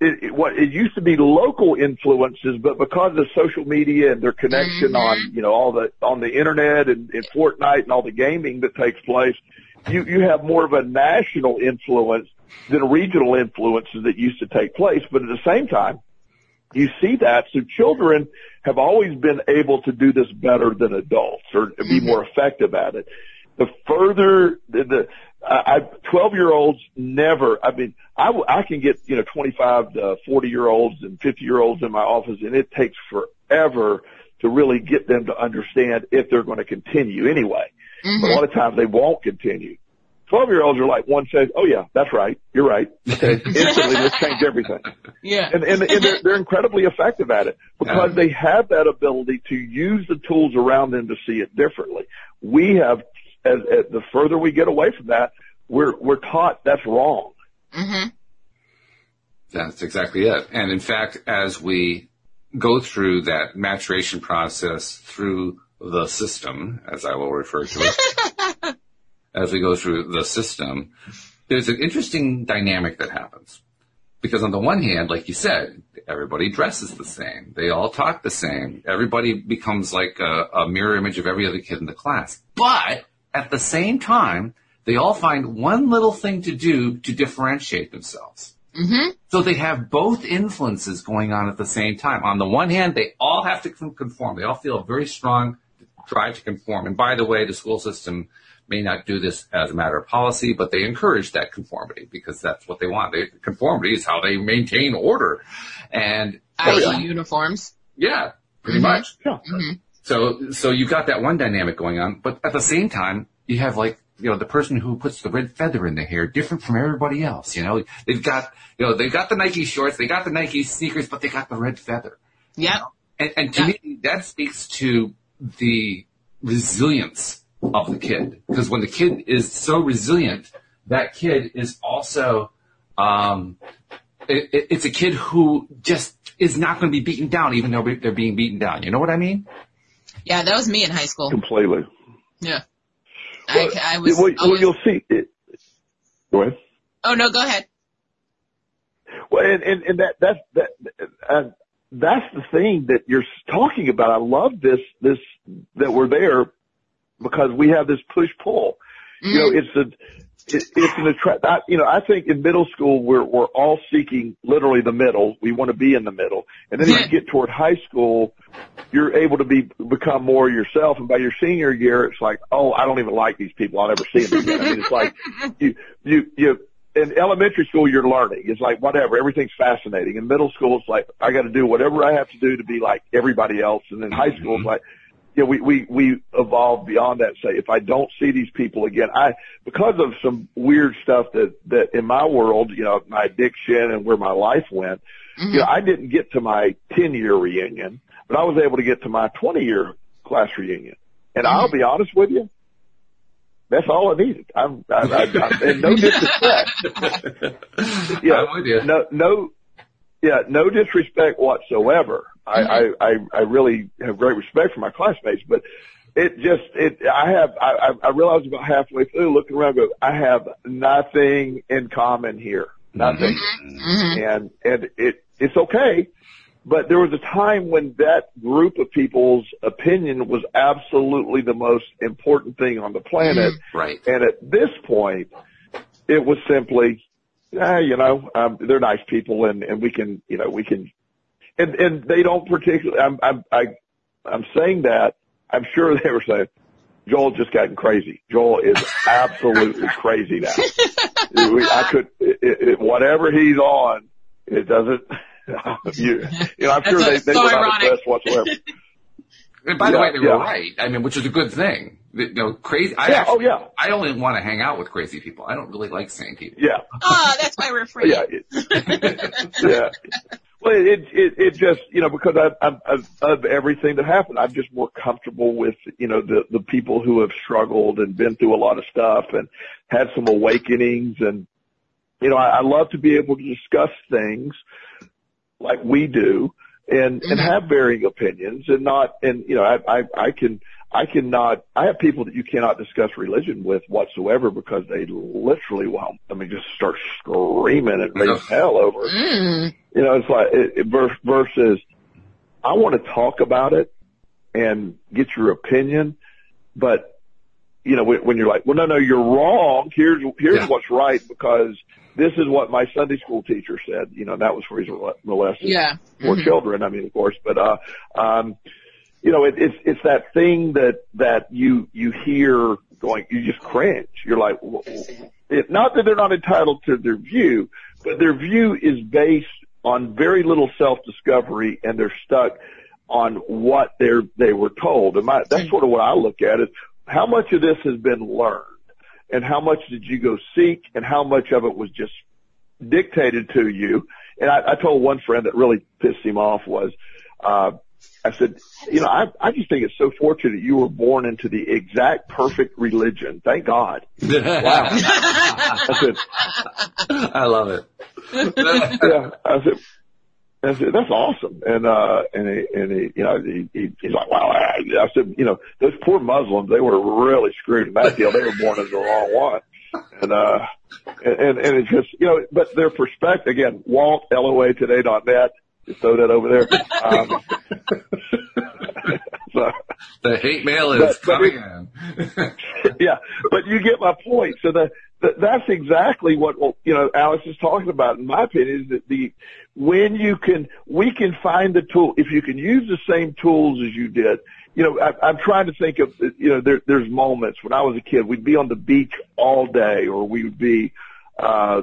it, it, what it used to be local influences, but because of social media and their connection on, you know, all the, on the internet and, and Fortnite and all the gaming that takes place, you, you have more of a national influence than regional influences that used to take place. But at the same time, you see that. So children have always been able to do this better than adults or be mm-hmm. more effective at it. The further the, the I, 12 year olds never, I mean, I, w- I can get, you know, 25 to 40 year olds and 50 year olds in my office and it takes forever to really get them to understand if they're going to continue anyway. But a lot of times they won't continue. 12 year olds are like one says, oh yeah, that's right. You're right. Okay. [LAUGHS] Instantly let's change everything yeah. and, and, and they're, they're incredibly effective at it because they have that ability to use the tools around them to see it differently. We have, as, as the further we get away from that, we're we're taught that's wrong. hmm That's exactly it. And in fact, as we go through that maturation process through the system, as I will refer to it, [LAUGHS] as we go through the system, there's an interesting dynamic that happens. Because on the one hand, like you said, everybody dresses the same. They all talk the same. Everybody becomes like a, a mirror image of every other kid in the class. But at the same time, they all find one little thing to do to differentiate themselves. hmm So they have both influences going on at the same time. On the one hand, they all have to conform. They all feel a very strong drive to conform. And by the way, the school system may not do this as a matter of policy, but they encourage that conformity because that's what they want. They, conformity is how they maintain order. And I.e. uniforms. yeah, pretty Mhm. much. Yeah. hmm So, so you've got that one dynamic going on, but at the same time, you have like you know, the person who puts the red feather in the hair different from everybody else. You know, they've got, you know, they've got the Nike shorts, they got the Nike sneakers, but they got the red feather. Yep. And, and to Yeah. me, that speaks to the resilience of the kid. Because when the kid is so resilient, that kid is also, um, it, it- it's a kid who just is not going to be beaten down, even though they're being beaten down. You know what I mean? Yeah, that was me in high school. completely. Yeah. Well, I, I was. well, I well, you'll see. It, go ahead. oh no, go ahead. Well, and, and, and that, that's, that, uh, that's the thing that you're talking about. I love this, this, that we're there because we have this push pull. You know, mm-hmm. it's a, it, it's an attract, I, you know, I think in middle school we're, we're all seeking literally the middle. We want to be in the middle. And then as you get toward high school, you're able to be, become more yourself. And by your senior year, it's like, oh, I don't even like these people. I'll never see them again. I mean, it's like [LAUGHS] you, you, you, in elementary school, you're learning. It's like whatever, everything's fascinating. In middle school, it's like I got to do whatever I have to do to be like everybody else. And in high school, it's mm-hmm. like, yeah, we we we evolve beyond that. Say, if I don't see these people again, I because of some weird stuff that that in my world, you know, my addiction and where my life went, you know, mm-hmm. I didn't get to my ten year reunion, but I was able to get to my twenty year class reunion. And I'll mm-hmm. be honest with you, that's all I needed. I'm, I, I, I, and no [LAUGHS] disrespect. Yeah, I'm with you. no, no, yeah, no disrespect whatsoever. I, mm-hmm. I, I, I really have great respect for my classmates, but it just, it, I have, I, I I realized about halfway through looking around, go, I have nothing in common here. Nothing. Mm-hmm. Mm-hmm. And, and it, it's okay. But there was a time when that group of people's opinion was absolutely the most important thing on the planet. Right. And at this point, it was simply, ah, you know, um, they're nice people and, and we can, you know, we can, and, and they don't particularly, I'm, I'm, I, I'm saying that, I'm sure they were saying, Joel just gotten crazy. Joel is absolutely [LAUGHS] crazy now. I could, it, it, whatever he's on, it doesn't, [LAUGHS] you, you know, I'm sure they, That's they so were not ironic. impressed whatsoever. [LAUGHS] And by the way, they yeah. were right. I mean, which is a good thing. You know, crazy. I Yeah, oh, actually, oh, yeah. I only want to hang out with crazy people. I don't really like sane people. Yeah. Oh, [LAUGHS] that's why we're free. Yeah. It, yeah. Well, it, it, it just, you know, because I, I, I, of everything that happened, I'm just more comfortable with, you know, the, the people who have struggled and been through a lot of stuff and had some awakenings. And, you know, I, I love to be able to discuss things like we do and, and have varying opinions and not, and, you know, I, I, I can, I cannot, I have people that you cannot discuss religion with whatsoever because they literally, well, I mean, just start screaming and raise hell over it. Mm. You know, it's like, it, it vers- versus, I want to talk about it and get your opinion, but, you know, when, when you're like, well, no, no, you're wrong. Here's, here's Yeah. what's right because this is what my Sunday school teacher said, you know, that was where he's molested Yeah. for children. I mean, of course, but, uh, um, you know, it, it's, it's that thing that, that you, you hear going, you just cringe. You're like, it, not that they're not entitled to their view, but their view is based on very little self-discovery and they're stuck on what they're, they were told. And my, that's sort of what I look at is how much of this has been learned and how much did you go seek and how much of it was just dictated to you. And I, I told one friend that really pissed him off was, uh, I said, you know, I, I just think it's so fortunate you were born into the exact perfect religion. Thank God. [LAUGHS] Wow. I said, I love it. [LAUGHS] yeah, I said, Said, that's awesome. And, uh, and he, and he, you know, he, he, he's like, wow. I, I said, you know, those poor Muslims, they were really screwed in that deal. They were born as the wrong one. And, uh, and, and, it's just, you know, but their perspective, again, Walt, LOA today.net, just throw that over there. [LAUGHS] Um, [LAUGHS] so, The hate mail is But- but coming it- in. [LAUGHS] yeah, but you get my point. So the that's exactly what you know Alex is talking about. In my opinion, is that the when you can we can find the tool if you can use the same tools as you did. You know, I, I'm trying to think of you know there, there's moments when I was a kid we'd be on the beach all day, or we would be, uh,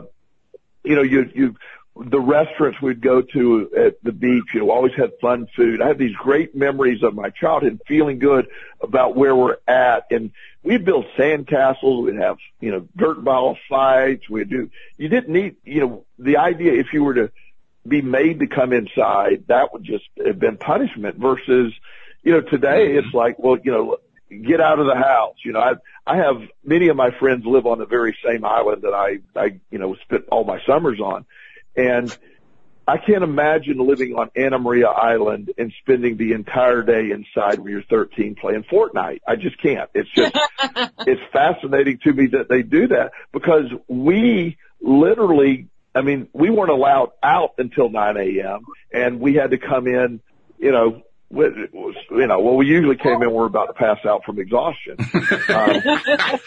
you know, you you the restaurants we'd go to at the beach, you know, always had fun food. I have these great memories of my childhood feeling good about where we're at. And we'd build sandcastles. We'd have, you know, dirt ball fights. We'd do, you didn't need, you know, the idea if you were to be made to come inside, that would just have been punishment versus, you know, today mm-hmm. it's like, well, you know, get out of the house. You know, I, I have many of my friends live on the very same island that I, I, you know, spent all my summers on. And I can't imagine living on Anna Maria Island and spending the entire day inside when you're 13 playing Fortnite. I just can't. It's just, [LAUGHS] it's fascinating to me that they do that because we literally, I mean, we weren't allowed out until 9 a.m. and we had to come in, you know, with, you know, well, we usually came in we we're about to pass out from exhaustion. [LAUGHS] um,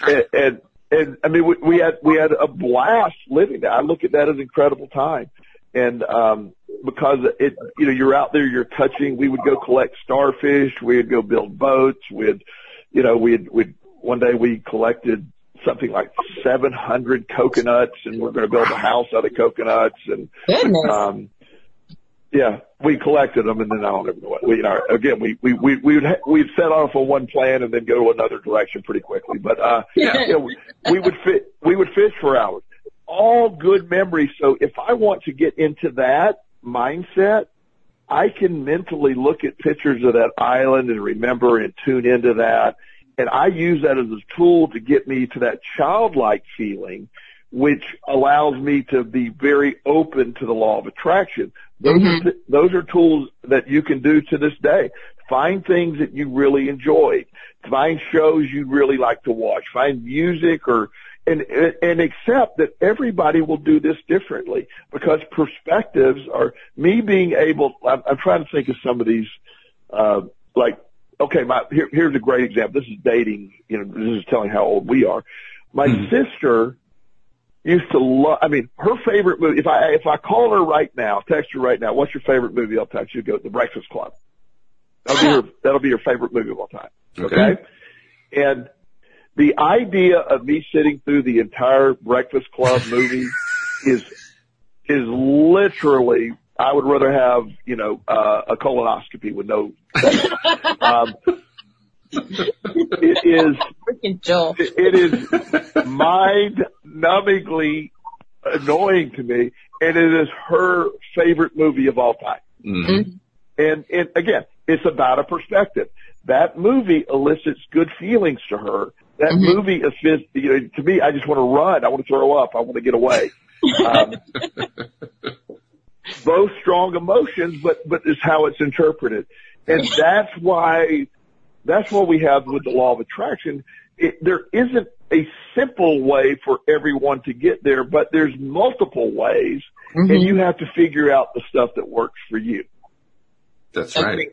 and, and and I mean, we, we had we had a blast living there. I look at that as incredible time, and um, because it, you know, you're out there, you're touching. We would go collect starfish. We'd go build boats. We'd, you know, we'd we'd one day we collected something like 700 coconuts, and we're going to build a house out of coconuts. And Goodness. um, yeah, we collected them, and then I don't even know what. We, you know, again, we we we we'd we'd set off on one plan and then go to another direction pretty quickly. But uh, yeah, you know, we, we would fit we would fish for hours. All good memories. So if I want to get into that mindset, I can mentally look at pictures of that island and remember and tune into that. And I use that as a tool to get me to that childlike feeling, which allows me to be very open to the law of attraction. Those mm-hmm. are those are tools that you can do to this day. Find things that you really enjoy. Find shows you really like to watch. Find music or and and accept that everybody will do this differently because perspectives are me being able. I'm, I'm trying to think of some of these, uh, like okay, my here, here's a great example. This is dating. You know, this is telling how old we are. My mm-hmm. sister used to love. I mean, her favorite movie. If I if I call her right now, text her right now, what's your favorite movie? I'll text you. Go The Breakfast Club. That'll be her. That'll be your favorite movie of all time. Okay. okay? And the idea of me sitting through the entire Breakfast Club movie [LAUGHS] is is literally. I would rather have you know uh, a colonoscopy with no. [LAUGHS] um, it is freaking Joel. It is mind numbingly annoying to me, and it is her favorite movie of all time. Mm-hmm. And and again, it's about a perspective. That movie elicits good feelings to her. That mm-hmm. movie is you know, to me. I just want to run. I want to throw up. I want to get away. [LAUGHS] Um, both strong emotions, but but is how it's interpreted, and that's why that's what we have with the law of attraction. It, there isn't a simple way for everyone to get there, but there's multiple ways, mm-hmm. and you have to figure out the stuff that works for you. That's right.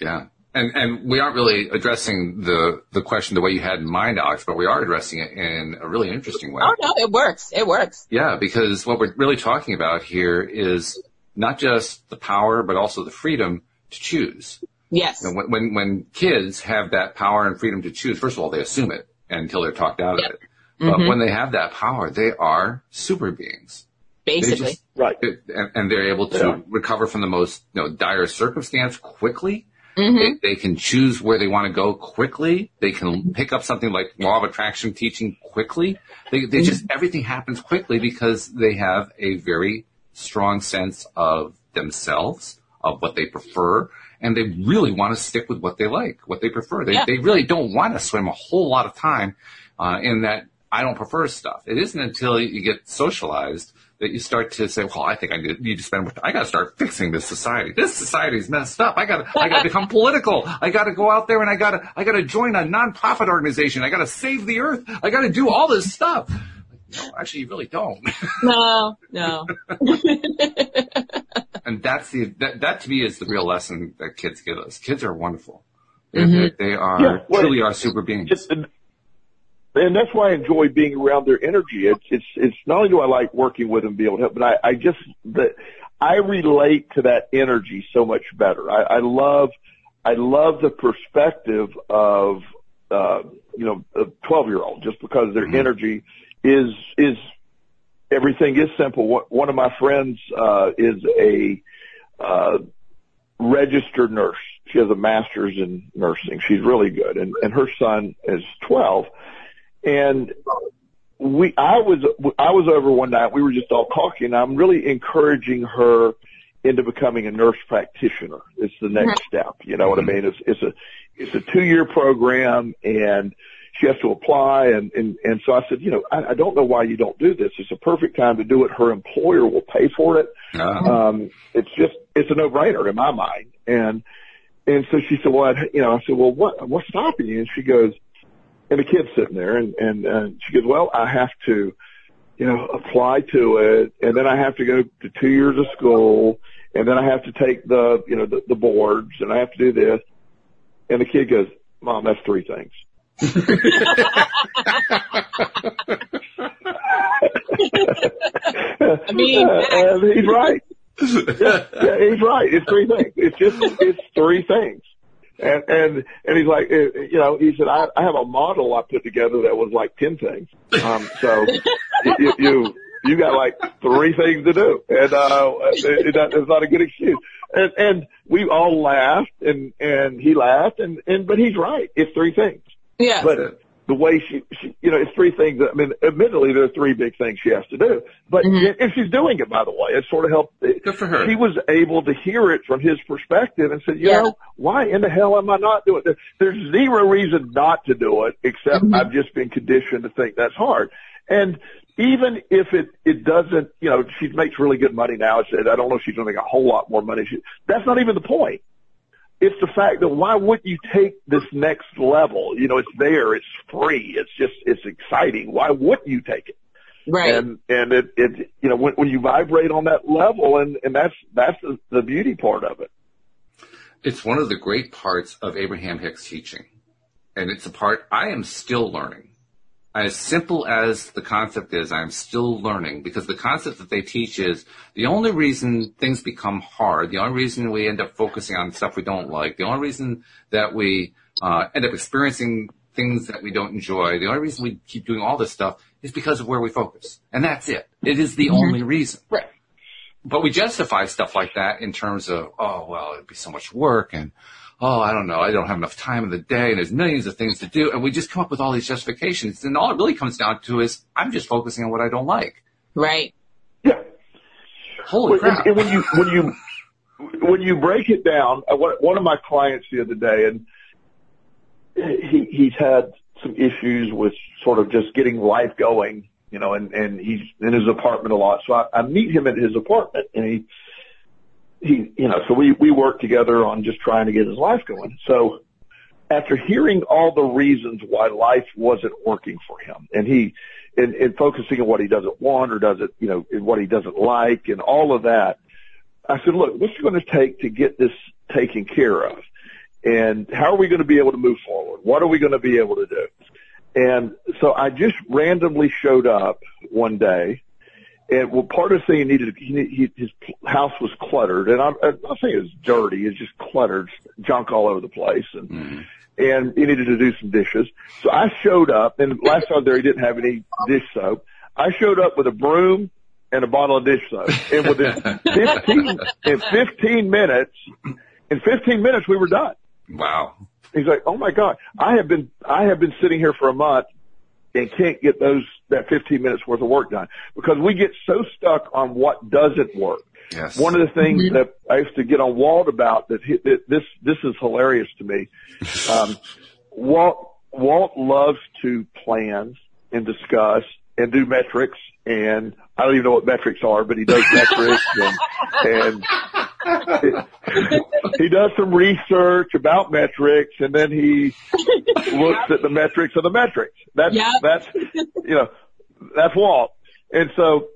Yeah. And, and we aren't really addressing the, the question the way you had in mind, Alex, but we are addressing it in a really interesting way. Oh, no, it works. It works. Yeah, because what we're really talking about here is not just the power, but also the freedom to choose. Yes. You know, when, when, when kids have that power and freedom to choose, first of all, they assume it until they're talked out yep. of it. But mm-hmm. when they have that power, they are super beings. Basically. Just, right. And, and, they're able to yeah. recover from the most, you know, dire circumstance quickly. Mm-hmm. They, they, can choose where they want to go quickly. They can pick up something like law of attraction teaching quickly. They, they mm-hmm. just, everything happens quickly because they have a very strong sense of themselves, of what they prefer, and they really want to stick with what they like, what they prefer. They, yeah. they really don't want to swim a whole lot of time uh, in that I don't prefer stuff. It isn't until you get socialized that you start to say, well, I think I need to spend more time. I got to start fixing this society. This society's messed up. I got to, I got to [LAUGHS] become political. I got to go out there and I got to, I got to join a nonprofit organization. I got to save the earth. I got to do all this stuff. No, actually, you really don't. [LAUGHS] No, no. [LAUGHS] and that's the that, that to me is the real lesson that kids give us. Kids are wonderful. Mm-hmm. They, they, are yeah, well, truly are super beings. and that's why I enjoy being around their energy. It's it's it's not only do I like working with them, be able to help, but I I just that I relate to that energy so much better. I, I love I love the perspective of uh, you know a twelve year old just because their mm-hmm. energy is is everything is simple. One of my friends, uh, is a, uh, registered nurse. She has a master's in nursing. She's really good. And, and her son is 12. And we, I was, I was over one night. We were just all talking. I'm really encouraging her into becoming a nurse practitioner. It's the next step. You know what I mean? It's, it's a, it's a two year program and she has to apply and, and, and so I said, you know, I, I don't know why you don't do this. It's a perfect time to do it. Her employer will pay for it. Uh-huh. Um, it's just, it's a no brainer in my mind. And, and so she said, well, I, you know, I said, well, what, what's stopping you? And she goes, and the kid's sitting there and, and, and she goes, well, I have to, you know, apply to it and then I have to go to two years of school and then I have to take the, you know, the, the boards and I have to do this. And the kid goes, mom, that's three things. I mean, uh, he's right. Yeah, yeah, he's right. It's three things. It's just, it's three things. And, and, and he's like, uh, you know, he said, I, I have a model I put together that was like 10 things. Um, so you, you, you got like three things to do. And, uh, it, it, it's not a good excuse. And, and we all laughed and, and he laughed and, and, but he's right. It's three things. Yeah. But the way she, she, you know, it's three things. That, I mean, admittedly, there are three big things she has to do. But mm-hmm. and she's doing it, by the way. It sort of helped. Good for her. She was able to hear it from his perspective and said, you yeah. know, why in the hell am I not doing it? There's zero reason not to do it, except mm-hmm. I've just been conditioned to think that's hard. And even if it it doesn't, you know, she makes really good money now. I said, I don't know if she's going to make a whole lot more money. She, that's not even the point it's the fact that why wouldn't you take this next level? You know, it's there, it's free, it's just, it's exciting. Why wouldn't you take it? Right. And, and it, it, you know, when, when you vibrate on that level and, and that's, that's the, the beauty part of it. It's one of the great parts of Abraham Hicks teaching. And it's a part I am still learning as simple as the concept is, I'm still learning because the concept that they teach is the only reason things become hard, the only reason we end up focusing on stuff we don't like, the only reason that we uh, end up experiencing things that we don't enjoy, the only reason we keep doing all this stuff is because of where we focus. And that's it. It is the mm-hmm. only reason. Right. But we justify stuff like that in terms of, oh, well, it'd be so much work and, oh, I don't know, I don't have enough time in the day and there's millions of things to do. And we just come up with all these justifications. And all it really comes down to is I'm just focusing on what I don't like. Right. Yeah. Holy crap. And when you, when you, when you break it down, uh, one of my clients the other day, and he, he's had some issues with sort of just getting life going, you know, and, and he's in his apartment a lot. So I, I meet him at his apartment and he, he, you know, so we, we worked together on just trying to get his life going. So after hearing all the reasons why life wasn't working for him and he, and, and focusing on what he doesn't want or doesn't, you know, and what he doesn't like and all of that, I said, look, what's it going to take to get this taken care of? And how are we going to be able to move forward? What are we going to be able to do? And so I just randomly showed up one day and well, part of the thing he needed, he, he, his house was cluttered, and I'm, I'm not saying it was dirty, it's just cluttered, junk all over the place, and mm. and he needed to do some dishes. So I showed up, and last time there he didn't have any dish soap. I showed up with a broom and a bottle of dish soap, and within [LAUGHS] 15 in 15 minutes, in 15 minutes we were done. Wow. He's like, oh my god, I have been I have been sitting here for a month and can't get those that 15 minutes worth of work done because we get so stuck on what doesn't work. Yes. One of the things mm-hmm. that I used to get on Walt about that, he, that this this is hilarious to me. [LAUGHS] Um, Walt Walt loves to plan and discuss and do metrics and I don't even know what metrics are, but he does [LAUGHS] metrics and, and he does some research about metrics and then he looks at the metrics of the metrics. That's, yep. that's, you know, that's Walt. And so,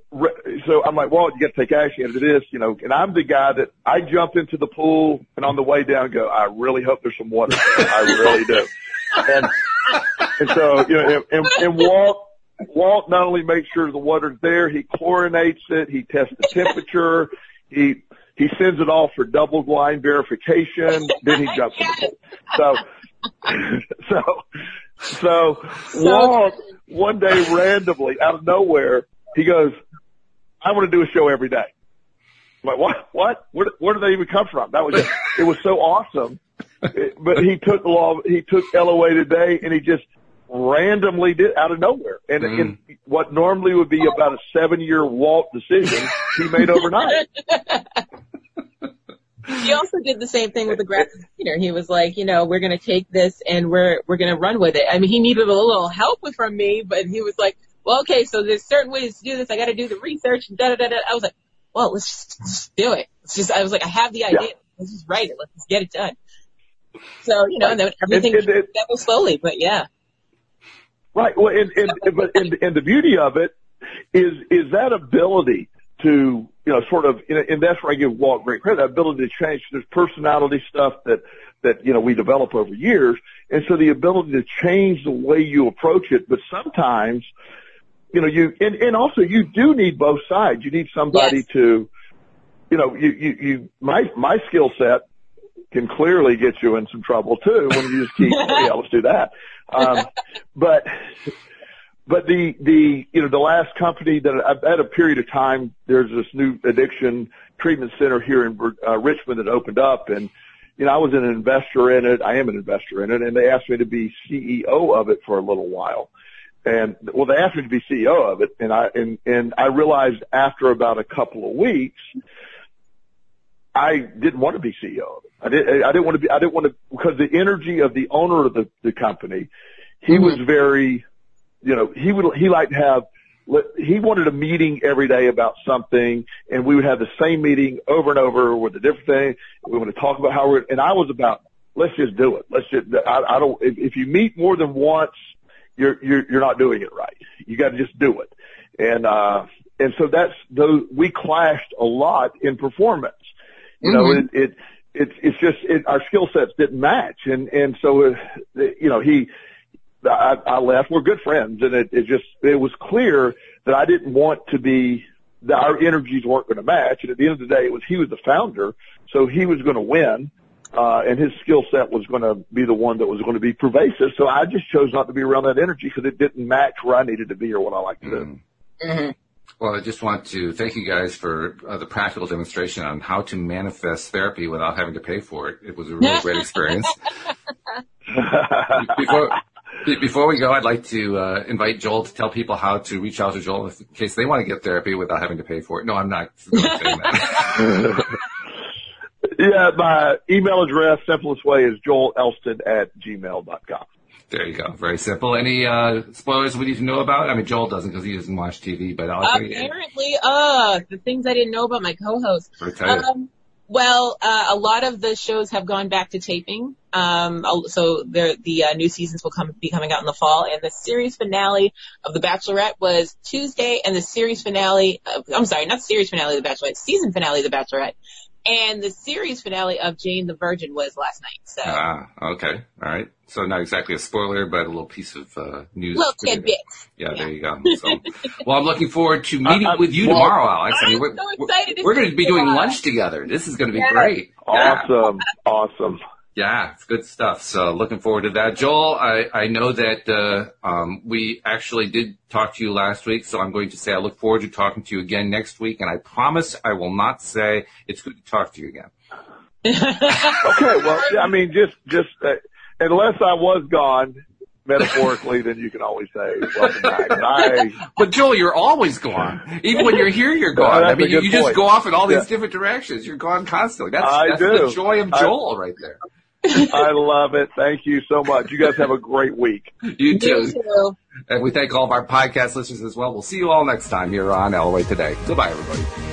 so I'm like, Walt, you got to take action into this, you know, and I'm the guy that I jump into the pool and on the way down go, I really hope there's some water. I really do. And, and so, you know, and, and Walt, Walt not only makes sure the water's there, he chlorinates it, he tests the temperature, he he sends it off for double blind verification, then he jumps in the pool. [LAUGHS] So so so Walt one day randomly out of nowhere, he goes, I want to do a show every day. I'm like, what, what, where, where did they even come from? That was, just, it was so awesome. It, but he took the law, he took LOA today and he just randomly did out of nowhere. And, Mm. and what normally would be about a seven year Walt decision, he made overnight. He also did the same thing with the graphic designer. He was like, you know, we're going to take this and we're we're going to run with it. I mean, he needed a little help from me, but he was like, well, okay, so there's certain ways to do this. I got to do the research. And da da da da. I was like, well, let's just, just do it. It's just I was like, I have the idea. Yeah. Let's just write it. Let's just get it done. So you know, and then everything And- and it- that was slowly, but yeah. Right. Well, and, and, but, and, and the beauty of it is, is that ability to, you know, sort of, and and that's where I give Walt great credit, that ability to change. There's personality stuff that, that, you know, we develop over years. And so the ability to change the way you approach it, but sometimes, you know, you, and, and also you do need both sides. You need somebody Yes. to, you know, you, you, you, my, my skill set can clearly get you in some trouble too when you just keep, [LAUGHS] yeah, let's do that. Um, but, but the, the, you know, the last company that I've had a period of time, there's this new addiction treatment center here in uh, Richmond that opened up and, you know, I was an investor in it. I am an investor in it and they asked me to be CEO of it for a little while. And well, they asked me to be CEO of it and I, and, and I realized after about a couple of weeks, I didn't want to be CEO of it. I didn't, I didn't want to be, I didn't want to, because the energy of the owner of the, the company, he was very, you know, he would, he liked to have, he wanted a meeting every day about something and we would have the same meeting over and over with a different thing. We want to talk about how we're, and I was about, let's just do it. Let's just, I, I don't, if, if you meet more than once, you're, you're, you're not doing it right. You got to just do it. And, uh, and so that's those, we clashed a lot in performance. You know, Mhm. it, it, it's, it's just, it, our skill sets didn't match. And, and so, uh, you know, he, I, I left. We're good friends and it, it just, it was clear that I didn't want to be, that our energies weren't going to match. And at the end of the day, it was, he was the founder. So he was going to win. Uh, and his skill set was going to be the one that was going to be pervasive. So I just chose not to be around that energy because it didn't match where I needed to be or what I like to do. Mm. Well, I just want to thank you guys for uh, the practical demonstration on how to manifest therapy without having to pay for it. It was a really great experience. [LAUGHS] Before, before we go, I'd like to uh, invite Joel to tell people how to reach out to Joel in case they want to get therapy without having to pay for it. No, I'm not, not saying that. [LAUGHS] [LAUGHS] yeah, my email address, simplest way is joelelston at gmail.com. there you go. Very simple. Any uh, spoilers we need to know about? I mean, Joel doesn't because he doesn't watch TV, but I'll Apparently, uh, the things I didn't know about my co-host. Um, well, uh, a lot of the shows have gone back to taping. Um, so the the uh, new seasons will come be coming out in the fall, and the series finale of The Bachelorette was Tuesday, and the series finale. Of, I'm sorry, not series finale of The Bachelorette, season finale of The Bachelorette, and the series finale of Jane the Virgin was last night. So Ah, okay. All right. So not exactly a spoiler, but a little piece of uh, news. little tidbit. Yeah, there you go. [LAUGHS] So, well, I'm looking forward to meeting I- I- with you well, tomorrow, Alex. I mean, I'm we're, so we're- excited we're going to be doing lunch together. This is going to be Yeah. great. Yeah. Awesome. Yeah, it's good stuff. So looking forward to that. Joel, I, I know that uh, um, we actually did talk to you last week, so I'm going to say I look forward to talking to you again next week, and I promise I will not say it's good to talk to you again. [LAUGHS] Okay. Well, I mean, just, just, uh, unless I was gone metaphorically, then you can always say welcome back. I, [LAUGHS] But Joel, you're always gone. Even when you're here, you're gone. [LAUGHS] I mean, you, you just go off in all these Yeah. different directions. You're gone constantly. That's, I that's the joy of I- Joel right there. I love it. Thank you so much. You guys have a great week. You You too. too. And we thank all of our podcast listeners as well. We'll see you all next time here on LOA Today. Goodbye, everybody.